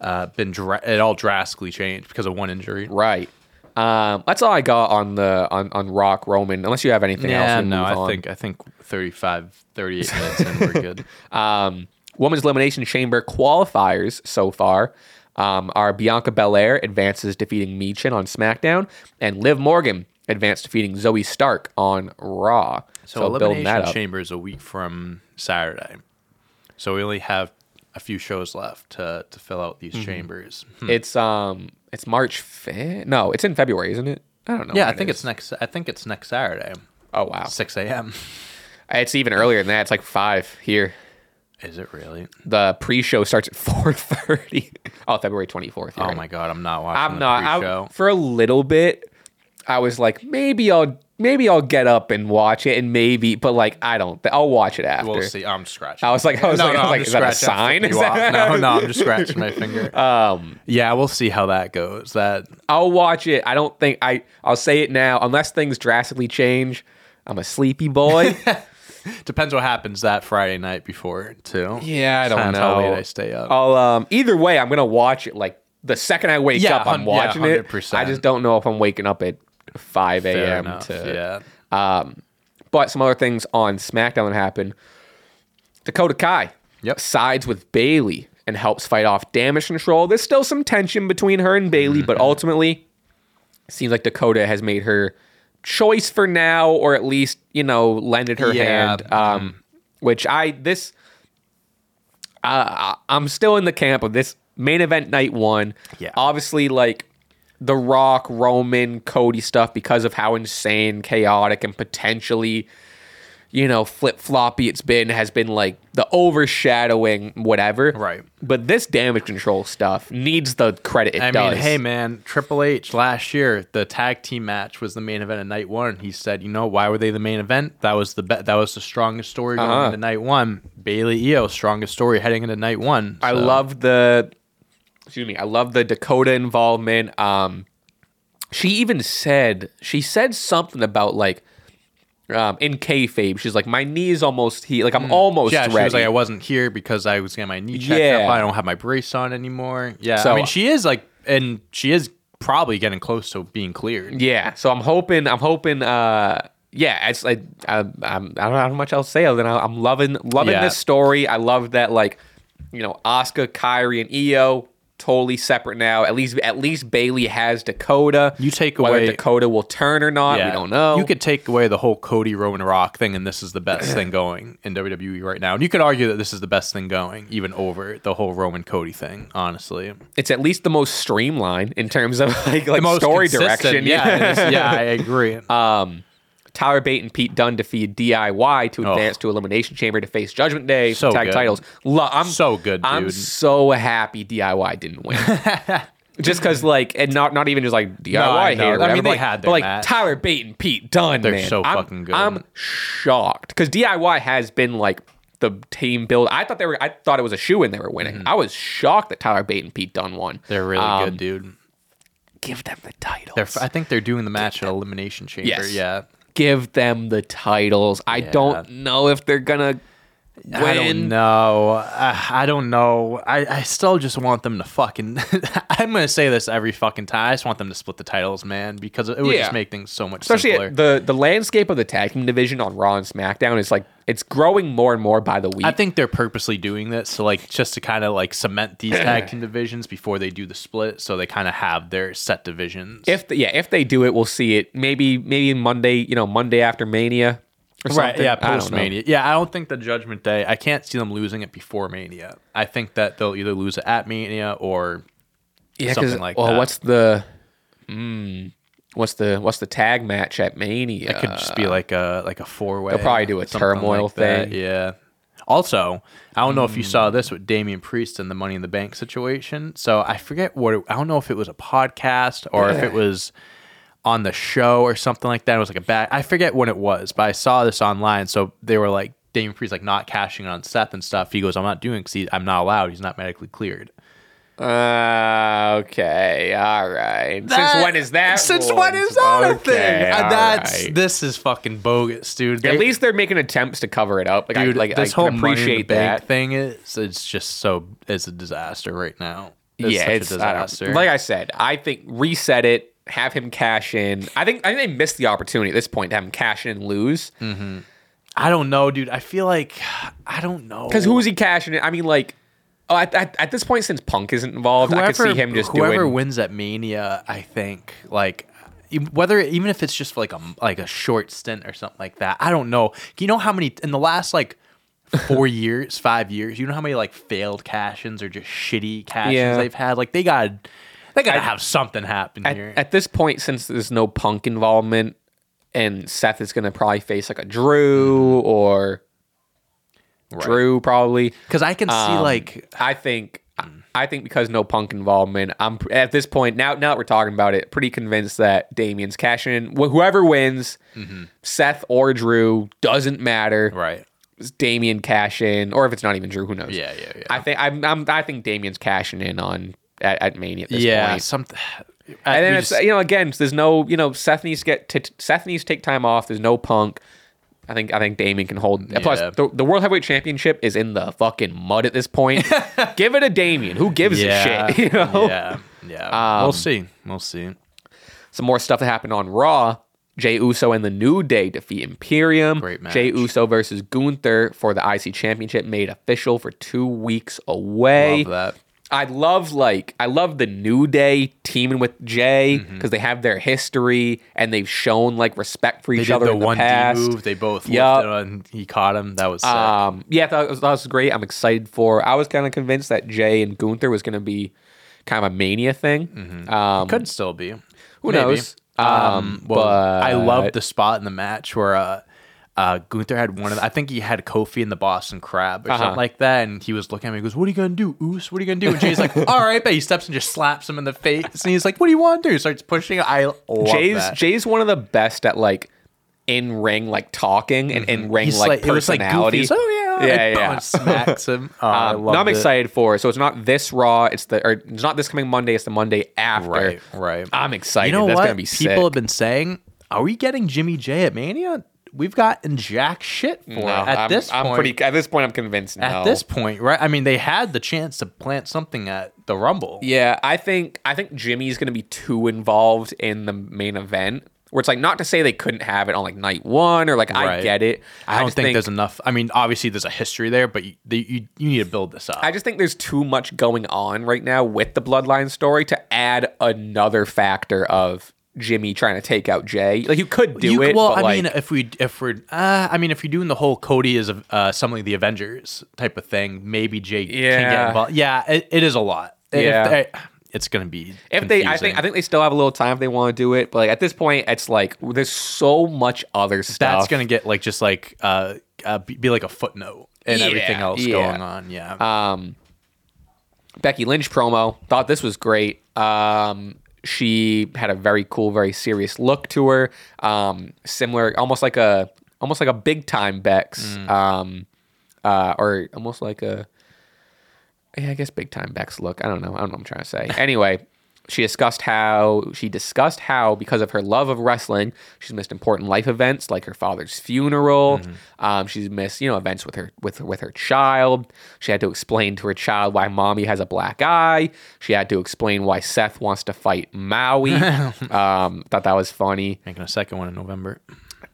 uh, been. Dra- it all drastically changed because of one injury. Right. Um, that's all I got on the on on Rock Roman. Unless you have anything else. Yeah, we no, I on. think I think 35, 38 minutes and we're good. Um, Women's Elimination Chamber qualifiers so far um, are Bianca Belair advances defeating Michin on SmackDown, and Liv Morgan advanced defeating Zoey Stark on Raw. So, building elimination chamber is a week from Saturday, so we only have a few shows left to to fill out these Mm-hmm. chambers. It's um, it's March fifth. No, it's in February, isn't it? I don't know. Yeah, I think it it's next. I think it's next Saturday, Oh wow, six a.m. it's even earlier than that. It's like five here. Is it really? The pre-show starts at four thirty. oh, February twenty fourth. Oh my god, I'm not watching. I'm the not. I, for a little bit, I was like, maybe I'll maybe I'll get up and watch it, and maybe, but like I don't. th- I'll watch it after. We'll see. I'm scratching. I was like, I was no, like, no, I was like, is that a sign? Is that- No, no, I'm just scratching my finger. Um, Yeah, we'll see how that goes. That I'll watch it. I don't think I. I'll say it now, unless things drastically change. I'm a sleepy boy. depends what happens that Friday night before too. yeah, I don't Depends know. how late I stay up. I'll um. Either way, I'm gonna watch it. Like the second I wake Yeah, up, I'm hun- yeah, watching it. 100%. I just don't know if I'm waking up at 5 a.m. to yeah. Um, but some other things on SmackDown that happened. Dakota Kai Yep. sides with Bayley and helps fight off damage control. There's still some tension between her and Bayley, Mm-hmm. but ultimately, it seems like Dakota has made her choice for now, or at least you know lended her Yeah, hand. Um, which I this uh, I'm still in the camp of this main event night one. Yeah. Obviously, like the Rock, Roman, Cody stuff because of how insane, chaotic, and potentially, you know, flip floppy it's been has been like the overshadowing whatever. Right. But this damage control stuff needs the credit it I does. mean, hey man, Triple H last year, the tag team match was the main event of night one. He said, you know, why were they the main event? That was the be- that was the strongest story going Uh-huh. into night one. Bayley Io, strongest story heading into night one. I love the excuse me, I love the Dakota involvement. Um she even said she said something about like um in kayfabe, she's like, My knee is almost he like I'm almost Mm. Yeah, ready. she was like, I wasn't here because I was getting my knee checked Yeah. up. I don't have my brace on anymore. Yeah, So- I mean, she is like, and she is probably getting close to being cleared. Yeah, so I'm hoping. I'm hoping. uh Yeah, it's like I, I'm, I don't know how much I'll say other than I- I'm loving loving Yeah. this story. I love that like you know Asuka, Kairi, and Io totally separate now. At least at least Bayley has Dakota. You take whether away- Dakota will turn or not. We don't know. You could take away the whole Cody Roman Rock thing, and this is the best thing going in WWE right now. And you could argue that this is the best thing going, even over the whole Roman Cody thing. Honestly, it's at least the most streamlined in terms of like like story direction. Yeah, yeah, I agree. Um, Tyler Bate and Pete Dunne defeat DIY to Oh. advance to Elimination Chamber to face Judgment Day So tag good. titles. Lo- I'm So good, I'm so happy DIY didn't win. just because, like, and not not even just like DIY I know. hater. I mean, they had but like match. Tyler Bate and Pete Dunne. They're man, so I'm- fucking good. I'm shocked because DIY has been like the team build. I thought they were. I thought it was a shoe in they were winning. I was shocked that Tyler Bate and Pete Dunne won. Mm-hmm. They're really Um, good, dude. Give them the title. I think they're doing the match at Elimination Chamber. Yes. Yeah. Give them the titles. I Yeah. don't know if they're gonna win. I don't know. I, I don't know. I, I still just want them to fucking. I'm gonna say this every fucking time. I just want them to split the titles, man, because it would Yeah. just make things so much Especially simpler. the the landscape of the tag team division on Raw and SmackDown is like it's growing more and more by the week. I think they're purposely doing this, so like just to kind of like cement these tag team divisions before they do the split, so they kind of have their set divisions. if the, yeah, if they do it, we'll see it. Maybe maybe Monday, you know, Monday after Mania. Right, yeah, post. Mania. Yeah, I don't think the Judgment Day. I can't see them losing it before Mania. I think that they'll either lose it at Mania or Yeah, something like well, that. what's the, mm, what's the what's the tag match at Mania? It could just be like a like a four way. They'll probably do a turmoil thing. Yeah. Also, I don't know if you Hmm. saw this with Damian Priest and the Money in the Bank situation. So I forget what it, I don't know if it was a podcast or if it was on the show or something like that. It was like a bad. I forget what it was, but I saw this online. So they were like Damian Priest like not cashing on Seth and stuff. He goes, "I'm not doing because I'm not allowed. He's not medically cleared." Uh, okay, all right. Since when is that? Since rule? when is that a thing? Uh, That's right. this is fucking bogus, dude. At least they're making attempts to cover it up. Like, dude, I, like this I whole can money in the appreciate bank that. thing is it's just so it's a disaster right now. It's yeah, such it's a I disaster. like I said. I think reset it. Have him cash in. I think I think they missed the opportunity at this point to have him cash in and lose. Mm-hmm. I don't know, dude. I feel like I don't know Because who is he cashing in? I mean, like, oh, at, at, at this point, since Punk isn't involved, I could see him just whoever doing. wins at Mania. I think like whether even if it's just for like a like a short stint or something like that. I don't know. You know how many in the last like four years, five years. You know how many like failed cash-ins or just shitty cash-ins Yeah. they've had. Like they got they got to have something happen at, here. at this point, since there's no Punk involvement, and Seth is going to probably face like a Drew mm-hmm. or Drew probably. Because I can see Um, like I think I mm. think because no Punk involvement, I'm at this point now. Now that we're talking about it, pretty convinced that Damian's cashing in. Wh- Whoever wins, mm-hmm. Seth or Drew doesn't matter. right. It's Damian cash in, or if it's not even Drew, who knows? Yeah, yeah, yeah. I think I'm, I'm I think Damian's cashing in on at, at Mania at this yeah, point. something. And then it's you know again, there's no you know Seth needs to get t- Seth needs to take time off. There's no Punk. I think I think Damian can hold. Plus, the, the World Heavyweight Championship is in the fucking mud at this point. Give it to Damian. Who gives yeah, a shit? You know. yeah, yeah. Um, we'll see. We'll see. Some more stuff that happened on Raw. Jey Uso and the New Day defeat Imperium. Great match. Jey Uso versus Gunther for the IC Championship made official for two weeks away. Love that. I love like I love the New Day teaming with Jey because Mm-hmm. they have their history and they've shown like respect for They each did other the in the one D past. move. They both yeah and. He caught him. That was sick. Um, yeah, I it was, that was great. I'm excited for. I was kind of convinced that Jey and Gunther was going to be kind of a mania thing. Um, Could still be. who Maybe. knows? Um, well, I but- loved the spot in the match where uh, uh, Gunther had one of the, I think he had Kofi in the Boston Crab or Uh-huh. something like that, and he was looking at me. He goes, "What are you gonna do, Oos? What are you gonna do?" And Jey's like, "All right," but he steps and just slaps him in the face, and he's like, "What do you want to do?" He starts pushing. I love Jey's that. Jey's one of the best at like in ring like talking and in ring Mm-hmm. Like like personality. goofy. Oh yeah, Yeah, yeah. smacks him. Oh, I Um, I'm it. excited for it. So it's not this Raw. It's the or it's not this coming Monday. It's the Monday after. Right, right. I'm excited. You know That's what? gonna be People sick. have been saying, "Are we getting Jimmy J at Mania?" We've gotten jack shit for No, it. At I'm, this I'm point, pretty. At this point, I'm convinced. at no. this point, right? I mean, they had the chance to plant something at the Rumble. Yeah, I think I think Jimmy's gonna be too involved in the main event. Where it's like not to say they couldn't have it on like night one or like I get it. I don't just think, there's enough. I mean, obviously there's a history there, but you, you you need to build this up. I just think there's too much going on right now with the bloodline story to add another factor of Jimmy trying to take out Jey. Like you could do You- it. well, I like, mean, if we if we're, uh, I mean, if you're doing the whole Cody is uh, something the Avengers type of thing, maybe Jey can Yeah. get involved. Yeah, it, it is a lot. If Yeah. they- it's gonna be. if they, I think, I think they still have a little time if they want to do it. But like at this point, it's like there's so much other stuff. that's gonna get like just like uh, uh be, like a footnote and everything else yeah. going on. Yeah. Um, Becky Lynch promo. Thought this was great. Um, she had a very cool, very serious look to her. Um, similar, almost like a, almost like a big time Bex. Um, uh, or almost like a, yeah, I guess big time Bex look. I don't know. I don't know what I'm trying to say. Anyway, she discussed how she discussed how because of her love of wrestling, she's missed important life events like her father's funeral. Um, she's missed you know events with her with with her child. She had to explain to her child why mommy has a black eye. She had to explain why Seth wants to fight Maui. um, thought that was funny. Making a second one in November.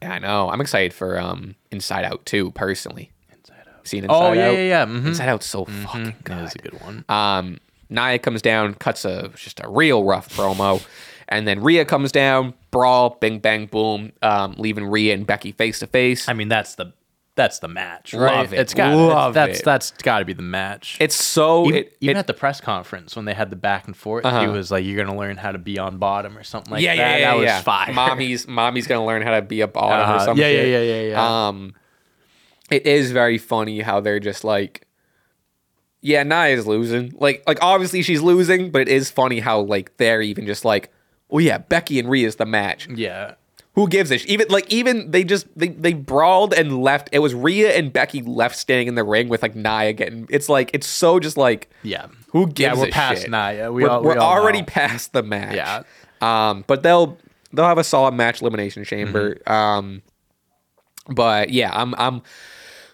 Yeah, I know. I'm excited for um, Inside Out too, personally. Inside Out. Seen Inside Oh Out? yeah, yeah, yeah. mhm. Inside Out's so fucking good. That is a good one. Um, Nia comes down, cuts a just a real rough promo, and then Rhea comes down, brawl, bing bang boom, um, leaving Rhea and Becky face to face. I mean, that's the that's the match, right? Love it. It's got Love that's it. that's got to be the match. It's so even, it, even it- at the press conference when they had the back and forth, Uh-huh. he was like, "You're gonna learn how to be on bottom or something like yeah, that." yeah, yeah, that was yeah. fire. Mommy's mommy's gonna learn how to be a bottom Uh-huh. some Yeah, yeah, yeah, yeah, yeah. Um, it is very funny how they're just like, yeah, Nia's losing. Like, like obviously she's losing, but it is funny how like they're even just like, oh yeah, Becky and Rhea's the match. yeah. Who gives a sh- even like even they just they they brawled and left. It was Rhea and Becky left standing in the ring with like Nia getting. It's like it's so just like Yeah. who gives we're a past shit? Nia. We we're all- we we're all already know. past the match. Yeah. Um, but they'll they'll have a solid match elimination chamber. Mm-hmm. Um, but yeah, I'm I'm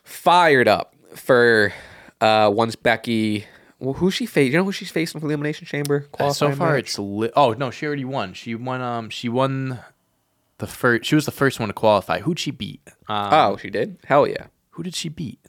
fired up for uh once Becky well, who's she facing? You know who she's facing for the elimination chamber? Uh, so far, match? it's li- oh no, she already won. She won. Um, she won the first. She was the first one to qualify. Who'd she beat? Um, oh, she did. Hell yeah. who did she beat?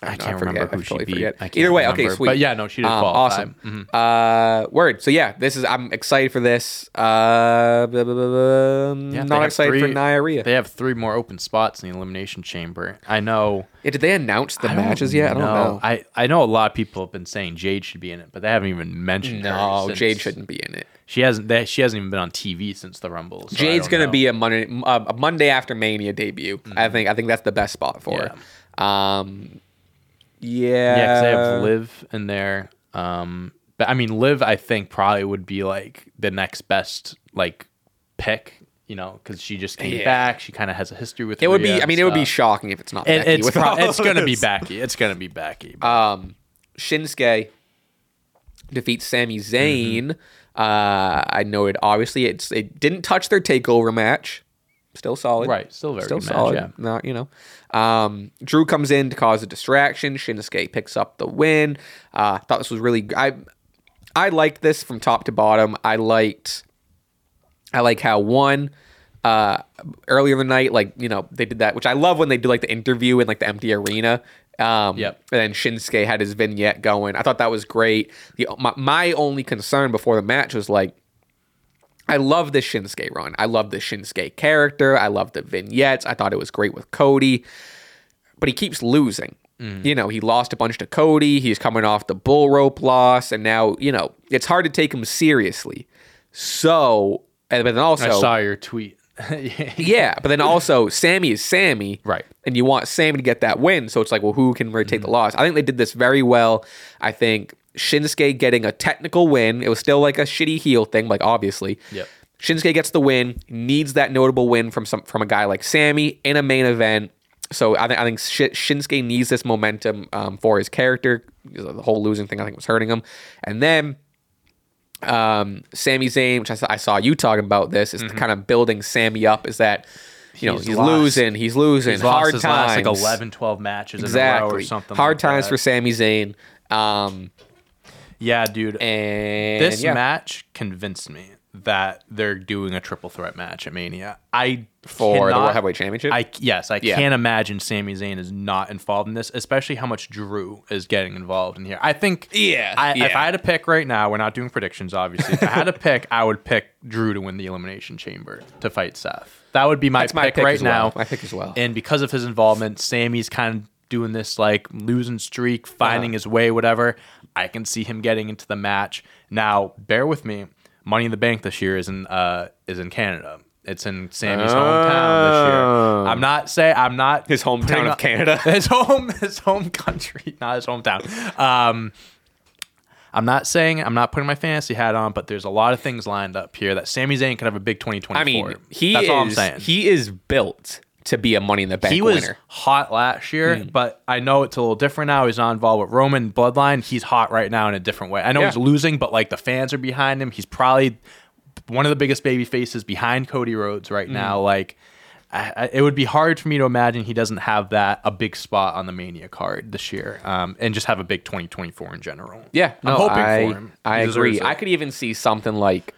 I, can't forget. remember I who she totally beat. I can't Either way, okay, sweet. But yeah, no, she did Um, qualify. Mm-hmm. awesome. Uh, word. So yeah, this is. I'm excited for this. Uh, blah, blah, blah. Yeah, not excited for three- Nia Rhea. They have three more open spots in the elimination chamber. I know. Yeah, did they announce the I matches yet? I don't know. I, I know a lot of people have been saying Jade should be in it, but they haven't even mentioned no, Jade shouldn't be in it. She hasn't. They, she hasn't even been on TV since the Rumble. so Jade's gonna know. be a Monday, a Monday after Mania debut. I think. I think that's the best spot for her. Um, yeah. Yeah, because they have Liv in there. Um, but I mean, Liv, I think probably would be like the next best like pick. You know, because she just came Yeah. back. She kind of has a history with. It would be. I mean, it would be shocking if it's not. It, Becky it's pro- it's gonna be. Becky. It's gonna be Becky. but- Um, Shinsuke defeats Sami Zayn. Mm-hmm. Uh, I know it. Obviously, it's it didn't touch their takeover match. Still solid. right, still very Still match, solid. Yeah. Not you know. Um, Drew comes in to cause a distraction. Shinsuke picks up the win. Uh, thought this was really. I I liked this from top to bottom. I liked. I like how one uh earlier in the night like you know they did that which i love when they do like the interview in like the empty arena um Yep. and then shinsuke had his vignette going i thought that was great the my, my only concern before the match was like I love the Shinsuke run. I love the Shinsuke character. I love the vignettes. I thought it was great with Cody, but he keeps losing. Mm. You know, he lost a bunch to Cody. He's coming off the bull rope loss, and now you know it's hard to take him seriously. So, and but then also, I saw your tweet. yeah, but then also Sami is Sami, Right. And you want Sami to get that win, so it's like, well, who can really take mm-hmm. the loss? I think they did this very well. I think Shinsuke getting a technical win. It was still like a shitty heel thing, like obviously. Yep. Shinsuke gets the win, needs that notable win from some from a guy like Sami in a main event. So I think I think Shi- Shinsuke needs this momentum um, for his character. The whole losing thing I think was hurting him, and then um, Sami Zayn, which I saw, I saw you talking about this, is kind of building Sami up. Is that you know Mm-hmm. He's he's, losing, he's losing, He's hard times, last like 11, 12 matches in a row exactly, or something. hard like times that. for Sami Zayn. Um, yeah, dude. and this yeah. match convinced me that they're doing a triple threat match at Mania. I for the World Heavyweight Championship. I yes, I Yeah. can't imagine Sami Zayn is not involved in this, especially how much Drew is getting involved in here. I think Yeah, I, if. I had to pick right now, we're not doing predictions, obviously. if I had to pick, I would pick Drew to win the Elimination Chamber to fight Seth. That would be my, That's my pick, pick right well. now. My pick as well. And because of his involvement, Sami's kind of doing this like losing streak, finding his way, whatever. I can see him getting into the match. Now, bear with me. Money in the Bank this year is in uh is in Canada. It's in Sami's hometown this year. Oh. I'm not saying I'm not His hometown of up- Canada. His home his home country, not his hometown. Um I'm not saying I'm not putting my fantasy hat on, but there's a lot of things lined up here that Sami Zayn could have a big 2024. I mean, he That's is all I'm saying. he is built to be a Money in the Bank he was winner. hot last year, Hmm. but I know it's a little different now. He's not involved with Roman Bloodline. He's hot right now in a different way. I know Yeah. he's losing, but like the fans are behind him. He's probably one of the biggest baby faces behind Cody Rhodes Hmm. right now. Like, I, I, it would be hard for me to imagine he doesn't have that a big spot on the Mania card this year, um, and just have a big 2024 in general. Yeah, I'm hoping I, for him. I He agree. it. I could even see something like,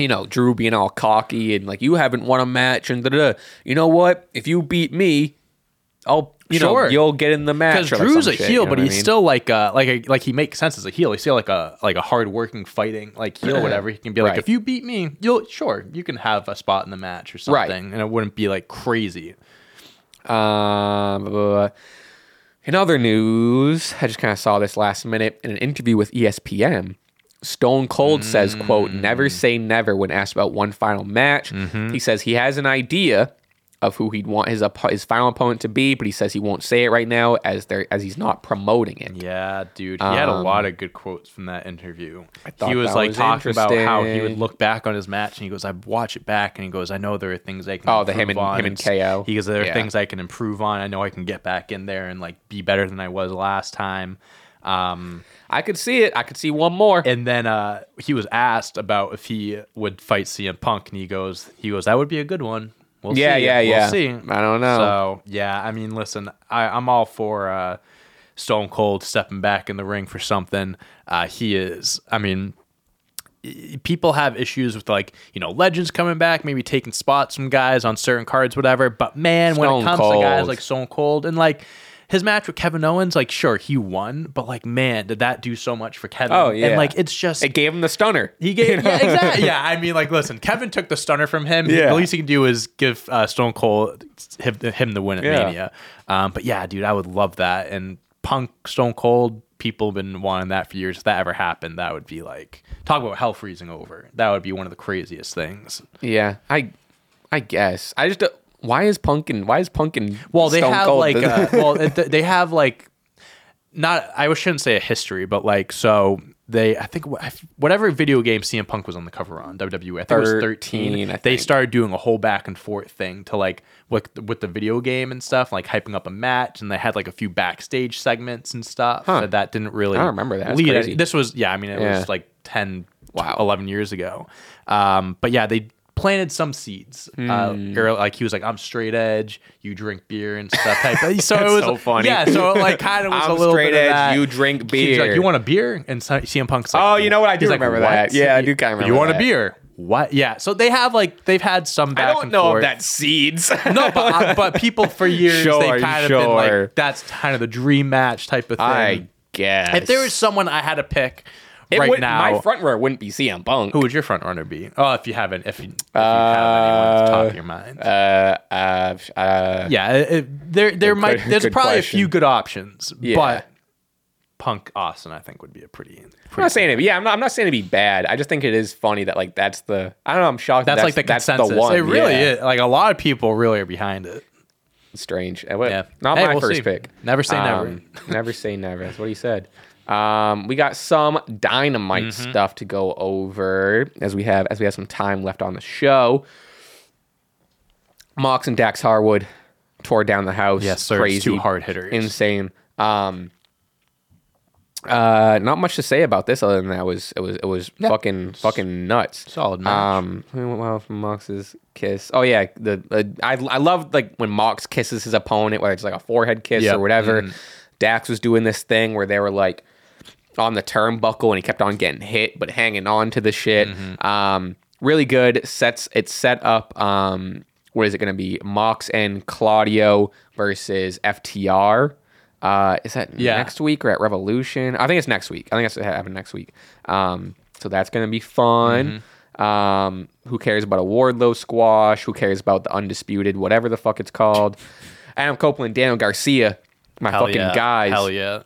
you know, Drew being all cocky and like, you haven't won a match and da da. You know what? If you beat me, I'll you know you'll get in the match. because like, Drew's a shit, heel, you know but he's mean? still like a like a like he makes sense as a heel. He's still like a like a hardworking fighting like heel, whatever. He can be like, Right. if you beat me, you'll sure you can have a spot in the match or something, Right. and it wouldn't be like crazy. Um, blah. in other news, I just kind of saw this last minute in an interview with ESPN. Stone Cold says, "quote Never Mm. say never when asked about one final match." Mm-hmm. He says he has an idea of who he'd want his his final opponent to be, but he says he won't say it right now as there as he's not promoting it. Yeah, dude, he had a lot of good quotes from that interview. thought He was like was talking about how he would look back on his match and he goes, "I watch it back," and he goes, "I know there are things I can Oh, the him and- on." him and KO. He goes, "There are Yeah. things I can improve on. I know I can get back in there and like be better than I was last time." Um, I could see it. I could see one more. And then uh, he was asked about if he would fight CM Punk, and he goes, "He goes, that would be a good one." We'll Yeah, see. yeah, we'll yeah. See. I don't know. So yeah, I mean, listen, I, I'm all for uh, Stone Cold stepping back in the ring for something. Uh, he is. I mean, people have issues with like you know legends coming back, maybe taking spots from guys on certain cards, whatever. But man, when it comes to guys like Stone Cold and like his match with Kevin Owens, like sure he won, but like man, did that do so much for Kevin? Oh, yeah. and like it's just It gave him the stunner. he gave yeah, exactly. Yeah, I mean, like, listen, Kevin took the stunner from him. Yeah. The least he can do is give uh, Stone Cold him, him the win at Yeah. Mania. Um, but yeah, dude, I would love that. And Punk Stone Cold, people have been wanting that for years. If that ever happened, that would be like talk about hell freezing over. That would be one of the craziest things. Yeah, I, I guess. I just don't- why is Punkin? Why is Punkin? Well, they have Cold like uh, well, they have like not I shouldn't say a history, but like so they I think whatever video game CM Punk was on the cover on WWE, I think it was 13, 13. I They started doing a whole back and forth thing to like with with the video game and stuff, like hyping up a match, and they had like a few backstage segments and stuff. Huh. But that didn't really I don't remember that. Lead-. This was yeah, I mean it Yeah. was like 10 Wow. 11 years ago. Um, but yeah, they planted some seeds. Uh, Hmm. like he was like, I'm straight edge, you drink beer and stuff. Type. So it was so funny. Yeah, so it like kind of was I'm a little straight bit of edge, that. you drink He's like, beer. you want a beer? And CM Punk's like, Oh, you know what? I do he's like, remember "What?" that. Yeah, I do kinda remember that. You want that. a beer? What? Yeah. So they have like they've had some I don't and know forth. if that's seeds. no, but uh, but people for years Sure, they kind of been like that's kind of the dream match type of thing. I guess. if there was someone I had to pick it right would, now, my front runner wouldn't be CM Punk. who would your front runner be? Oh, if you haven't, if you, if you have anyone at the top of your mind. Uh, uh, uh, yeah, it, it- there there might good- there's good probably question. a few good options, Yeah. but Punk Austin I think would be a pretty. I'm not saying it. Yeah, I'm not. I'm not saying to be bad. I just think it is funny that like that's the. I don't know. I'm shocked. that's, that like the that's consensus. the one. It really yeah. is. Like a lot of people really are behind it. strange. Uh, what- Yeah. Not Hey, my we'll first see. pick. Never say never. Um, never say never. That's what he said. Um, we got some dynamite Mm-hmm. stuff to go over as we have as we have some time left on the show. Mox and Dax Harwood tore down the house. Yes, sir. Crazy, two hard hitters. insane. Um, uh, not much to say about this other than that it was it was it was fucking fucking nuts. Solid match. Um, well from Mox's kiss? Oh yeah, the, the I I love like when Mox kisses his opponent, whether it's like a forehead kiss Yep. or whatever. Mhm. Dax was doing this thing where they were like on the turnbuckle and he kept on getting hit but hanging on to the shit. Mm-hmm. Um, really good. Sets it's set up. Um, what is it going to be? Mox and Claudio versus FTR. Uh, is that Yeah. next week or at Revolution? I think it's next week. I think it's happening next week. Um, so that's going to be fun. Mm-hmm. Um, who cares about a Wardlow squash? Who cares about the undisputed, whatever the fuck it's called? Adam Copeland, Daniel Garcia, my Hell fucking yeah. guys. Hell yeah.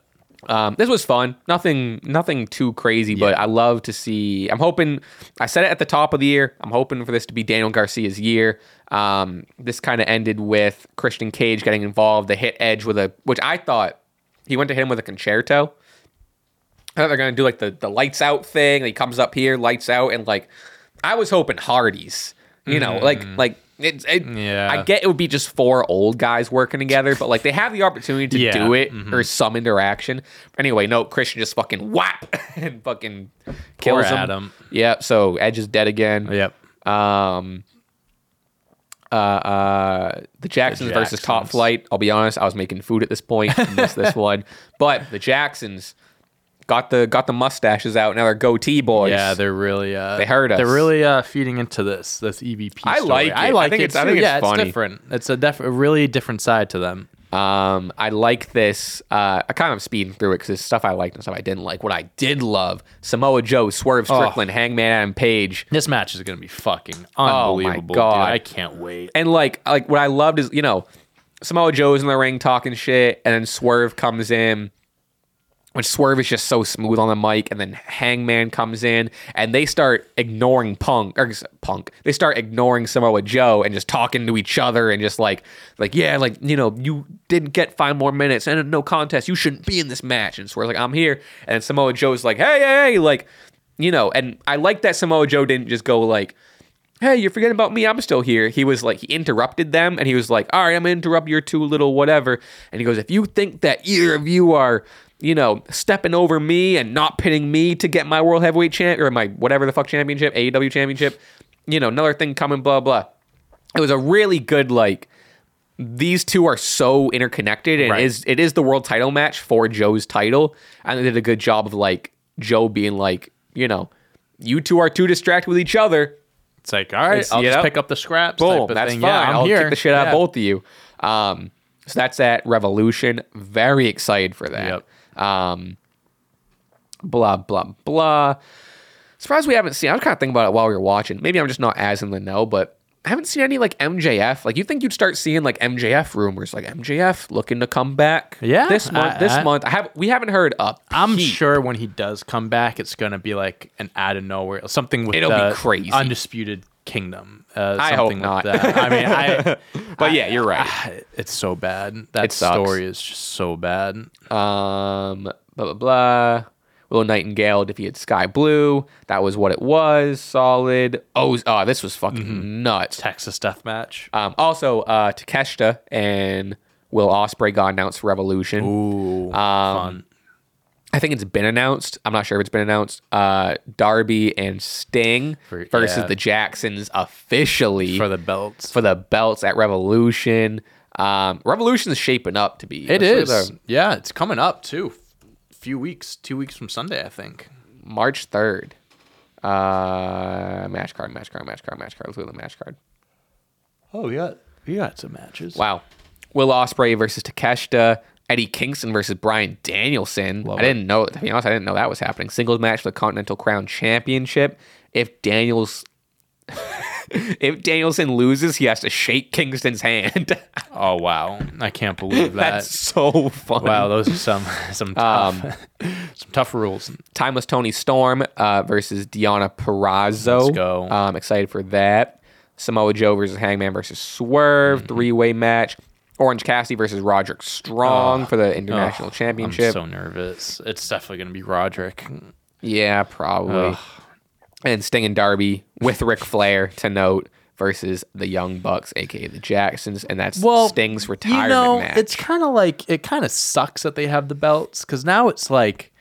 Um, this was fun. Nothing, nothing too crazy, but I love to see. I'm hoping. I said it at the top of the year. I'm hoping for this to be Daniel Garcia's year. Um, this kind of ended with Christian Cage getting involved. They hit Edge with a, which I thought he went to hit him with a Con-Chair-To. I thought they're gonna do like the the lights out thing. He comes up here, lights out, and like I was hoping Hardy's. You know, like like it's it, Mm. Yeah. I get it would be just four old guys working together, but like they have the opportunity to Yeah. do it Mhm. or some interaction. Anyway, no, Christian just fucking whap and fucking Poor kills him. Adam. Yep. So Edge is dead again. Yep. Um. Uh, uh, the Jacksons, versus Top Flight. I'll be honest, I was making food at this point. Missed this one, but the Jacksons got the got the mustaches out. Now they're goatee boys. Yeah, they're really uh, They heard us. They're really uh, feeding into this this EVP. I story. like it. I I like think it. it's- I think it's yeah, funny. it's different. It's a, def- a really different side to them. Um, I like this. Uh, I kind of speeding through it because there's stuff I liked and stuff I didn't like. What I did love: Samoa Joe, Swerve Oh. Strickland, Hangman Adam Page, This match is going to be fucking Oh my unbelievable. God. dude. I can't wait. and like like what I loved is you know Samoa Joe's in the ring talking shit, and then Swerve comes in. Which Swerve is just so smooth on the mic, and then Hangman comes in, and they start ignoring Punk or Punk. They start ignoring Samoa Joe and just talking to each other, and just like, like yeah, like you know, you didn't get five more minutes and no contest. You shouldn't be in this match. And Swerve's like, I'm here, and Samoa Joe's like, hey, hey, hey, like, you know, and I like that Samoa Joe didn't just go like, hey, you're forgetting about me. I'm still here. He was like, he interrupted them and he was like, all right, I'm going to interrupt your two little whatever. And he goes, if you think that either of you are, you know, stepping over me and not pitting me to get my world heavyweight champ or my whatever the fuck championship, AEW championship, you know, another thing coming, blah, blah. It was a really good, like, these two are so interconnected and Right. it is it is the world title match for Joe's title. And they did a good job of like Joe being like, you know, you two are too distracted with each other. It's like, all right, It's- I'll just know, pick up the scraps. Boom, type of that's thing. fine. Yeah, I'm I'll here. kick the shit out Yeah. of both of you. Um, so that's at Revolution. Very excited for that. Um, blah blah blah. Surprised we haven't seen. I was kind of thinking about it while we were watching. Maybe I'm just not as in the know, but I haven't seen any like MJF. Like you think you'd start seeing like MJF rumors, like MJF looking to come back. Yeah, this month. I- this I- month, I have. We haven't heard up. I'm peep. sure when he does come back, it's gonna be like an out of nowhere something with It'll be crazy. undisputed kingdom. Uh, I hope something not. Like that. I mean, I. But yeah, you're right. I- it's so bad. That story is just so bad. Um, blah blah blah. Willow Nightingale defeated Skye Blue. That was what it was. Solid. Oh, oh this was fucking Mm-hmm. nuts. Texas death match. Um, also, uh, Takeshita and Will Ospreay got announced Revolution. Ooh, Um, fun. I think it's been announced. I'm not sure if it's been announced. Uh, Darby and Sting For- versus yeah. the Jacksons officially For the belts. for the belts at Revolution. Um, Revolution is shaping up to be. It let's look at is. the- Yeah, it's coming up too. Few weeks, two weeks from Sunday, I think. March 3rd. Uh, match card, match card, match card, match card. Let's look at the match card. Oh, we got we got some matches. Wow. Will Ospreay versus Takeshita. Eddie Kingston versus Bryan Danielson. Love I didn't know. To be honest, I didn't know that was happening. Singles match for the Continental Crown Championship. If Daniels, if Danielson loses, he has to shake Kingston's hand. Oh wow, I can't believe that. That's so funny. wow, those are some some tough Um, some tough rules. Timeless Toni Storm uh, versus Deonna Purrazzo. Let's go. Um, I'm excited for that. Samoa Joe versus Hangman versus Swerve, Mm-hmm. three way match. Orange Cassidy versus Roderick Strong for the International Ugh, Championship. I'm so nervous. It's definitely gonna be Roderick. yeah, probably. Ugh. And Sting and Darby with Ric Flair to note versus the Young Bucks, aka the Jacksons, and that's Sting's retirement you know, match. It's kind of like it kind of sucks that they have the belts because now it's like,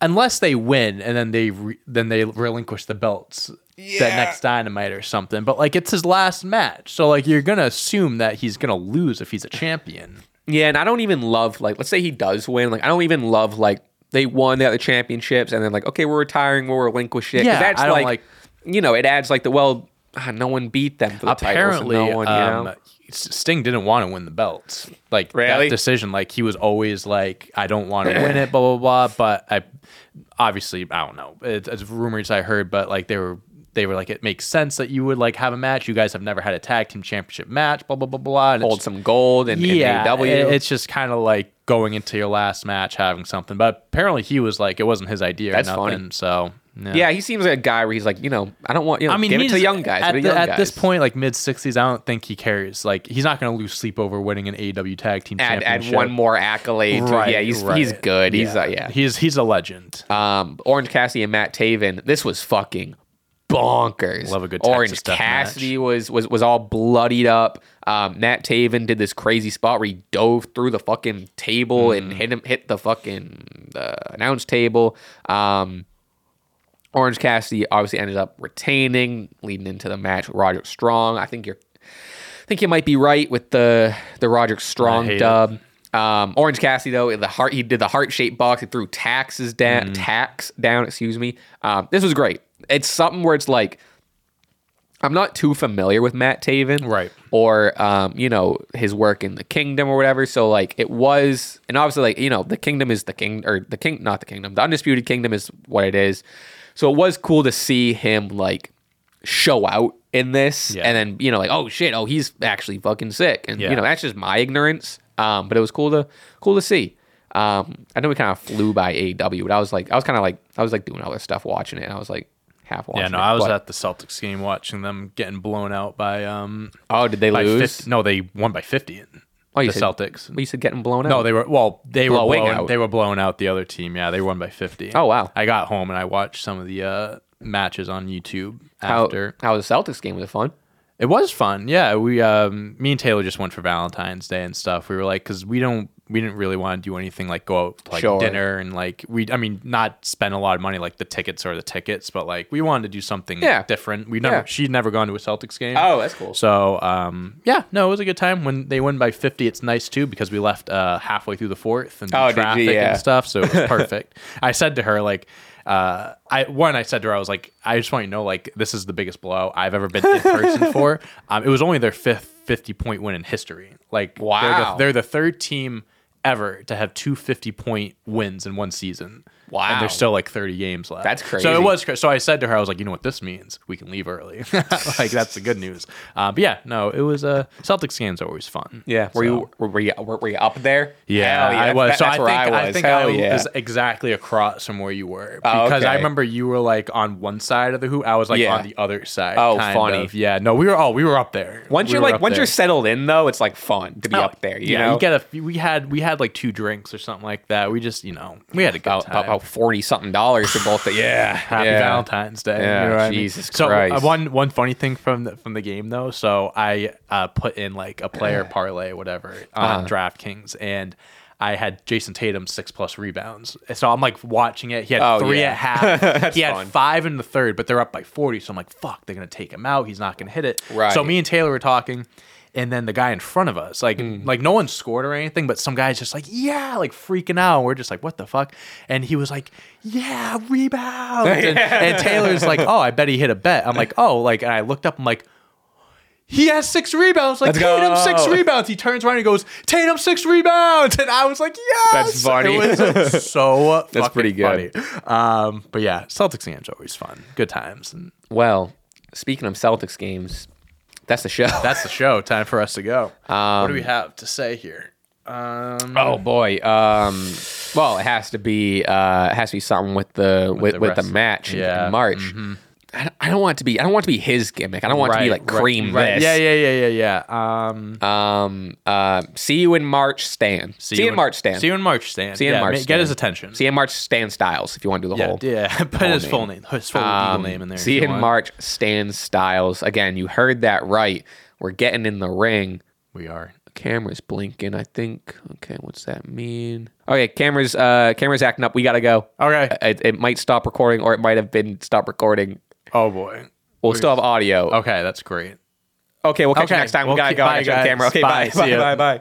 unless they win and then they re- then they relinquish the belts that next dynamite or something. But like it's his last match, so like you're gonna assume that he's gonna lose if he's a champion. Yeah, and I don't even love like let's say he does win. Like I don't even love like they won the other championships and then like okay we're retiring we'll relinquish it. Yeah, that's I don't like, like- you know it adds like the well ah, no one beat them for the Apparently, titles. No one, you um, know? Sting didn't want to win the belts. Like Really? that decision, like he was always like, I don't want to win it, blah blah blah. But I, obviously, I don't know. It, it's rumors I heard, but like they were, they were like, it makes sense that you would like have a match. You guys have never had a tag team championship match, blah blah blah blah. And hold some gold and, yeah, AEW. it- it's just kind of like going into your last match having something. But apparently, he was like, it wasn't his idea. That's or funny. So yeah. yeah, he seems like a guy where he's like you know I don't want you know I mean, give it to young guys. At, the- young at this point, like mid sixties, I don't think he cares. Like he's not going to lose sleep over winning an AEW tag team add, add championship. one more accolade. To, yeah, he's right. he's good. He's uh, yeah. he's he's a legend. Um, Orange Cassidy and Matt Taven. This was fucking bonkers. Love a good Orange Texas death Cassidy was was was all bloodied up. Um, Matt Taven did this crazy spot where he dove through the fucking table Mm. and hit him hit the fucking uh, announce table. Um, Orange Cassidy obviously ended up retaining, leading into the match with Roderick Strong. I think you're, I think you might be right with the the Roderick Strong hate it. dub. Um, Orange Cassidy though, the heart he did the heart shaped box. He threw taxes down, Mm. tacks down. Excuse me. Um, this was great. It's something where it's like. I'm not too familiar with Matt Taven, Right. Or um, you know his work in the Kingdom or whatever. So like it was, and obviously like you know the Kingdom is the king or the king, not the Kingdom. The Undisputed Kingdom is what it is. So it was cool to see him like show out in this, Yeah. and then you know like oh shit, oh he's actually fucking sick, and Yeah. you know that's just my ignorance. Um, but it was cool to cool to see. Um, I know we kind of flew by AW, but I was like I was kind of like I was like doing other stuff watching it, and I was like half watching. Yeah, no, it, I was but- at the Celtics game watching them getting blown out by um Oh, did they by lose? 50 no, they won by fifty. Oh, you the said- Celtics. Well, you said getting blown out. No, they were well. They Blowing were blown, out. They were blowing out the other team. Yeah, they won by fifty. Oh, wow. I got home and I watched some of the uh, matches on YouTube how after. how was the Celtics game? Was it fun? It was fun. Yeah, we um, me and Taylor just went for Valentine's Day and stuff. We were like, because we don't we didn't really want to do anything like go out to like Sure. dinner and like we I mean not spend a lot of money like the tickets or the tickets, but like we wanted to do something Yeah. different. We never Yeah. she'd never gone to a Celtics game. Oh, that's cool. So um, yeah, no, it was a good time. When they win by fifty, it's nice too because we left uh, halfway through the fourth and Oh, did you? traffic Yeah. and stuff, so it was perfect. I said to her like, uh, I one I said to her I was like, I just want you to know like this is the biggest blow I've ever been in person for. Um, it was only their fifth fifty point win in history. Like they're Wow. the, they're the third team ever to have two 50 point wins in one season. Wow. And there's still like 30 games left. That's crazy. So it was so I said to her, I was like, you know what this means? We can leave early. like that's the good news. Uh, but yeah, no, it was uh, Celtics games are always fun. Yeah. Were So- you were, were you were, were you up there? yeah, Hell I was. That- so that's I where think I I, was. think Hell I yeah. was exactly across from where you were Oh, because I remember you were like on one side of the hoop. I was like Yeah. on the other side. Oh, funny. of. Yeah, no, we were. Oh, we were up there. Once We you're like once there. you're settled in though, it's like fun to be Oh, up there. You yeah, know, you get a. We had we had like two drinks or something like that. We just you know we had a good time. Forty something dollars for both. The, yeah. Happy yeah. Valentine's Day. Yeah, you know what I mean? Jesus so, Christ. uh, one one funny thing from the, from the game though. So I uh, put in like a player parlay, whatever, on Uh-huh. DraftKings, and I had Jayson Tatum six plus rebounds. So I'm like watching it. He had Oh, three yeah. at half. He had fun. five in the third, but they're up by 40. So I'm like, fuck, they're gonna take him out. He's not gonna hit it. Right. So me and Taylor were talking. And then the guy in front of us, like, Hmm. like no one scored or anything, but some guy's just like, yeah, like freaking out. And we're just like, what the fuck? And he was like, yeah, rebound. And, and Taylor's like, oh, I bet he hit a bet. I'm like, oh, like, and I looked up, I'm like, he has six rebounds. Like Let's go. Tatum six rebounds. He turns around and goes, Tatum six rebounds, and I was like, yes. That's funny. It was so That's pretty good. funny. Um, but yeah, Celtics games are always fun. Good times, and Well, speaking of Celtics games, that's the show. that's the show. Time for us to go. what Um, do we have to say here? Um, Oh boy. Um, well, it has to be. Uh, it has to be something with the with, the with the match yeah, in March. I, don't- I don't want it to be. I don't want it to be his gimmick. I don't want it to be like cream right. this. Yeah, yeah, yeah, yeah, yeah. Um, Um. Uh. See you in March, Stan. See, you in March, Stan. See you in March, Stan. See you in yeah, March, ma- Get Stan. his attention. See you in March, Stan Styles. If you want to do the yeah, whole. yeah. Put his full name, his full Um, name in there. See you in want. March, Stan Styles. Again, you heard that right. We're getting in the ring. We are. Camera's blinking. I think. Okay, what's that mean? Okay, camera's uh camera's acting up. We gotta go. Okay. It, it might stop recording, or it might have been stop recording. Oh boy. We'll still have audio. Okay, that's great. Okay, we'll catch you next time. we'll we gotta go. bye, I got the guys. camera. Okay, Bye. Bye. Bye. Bye.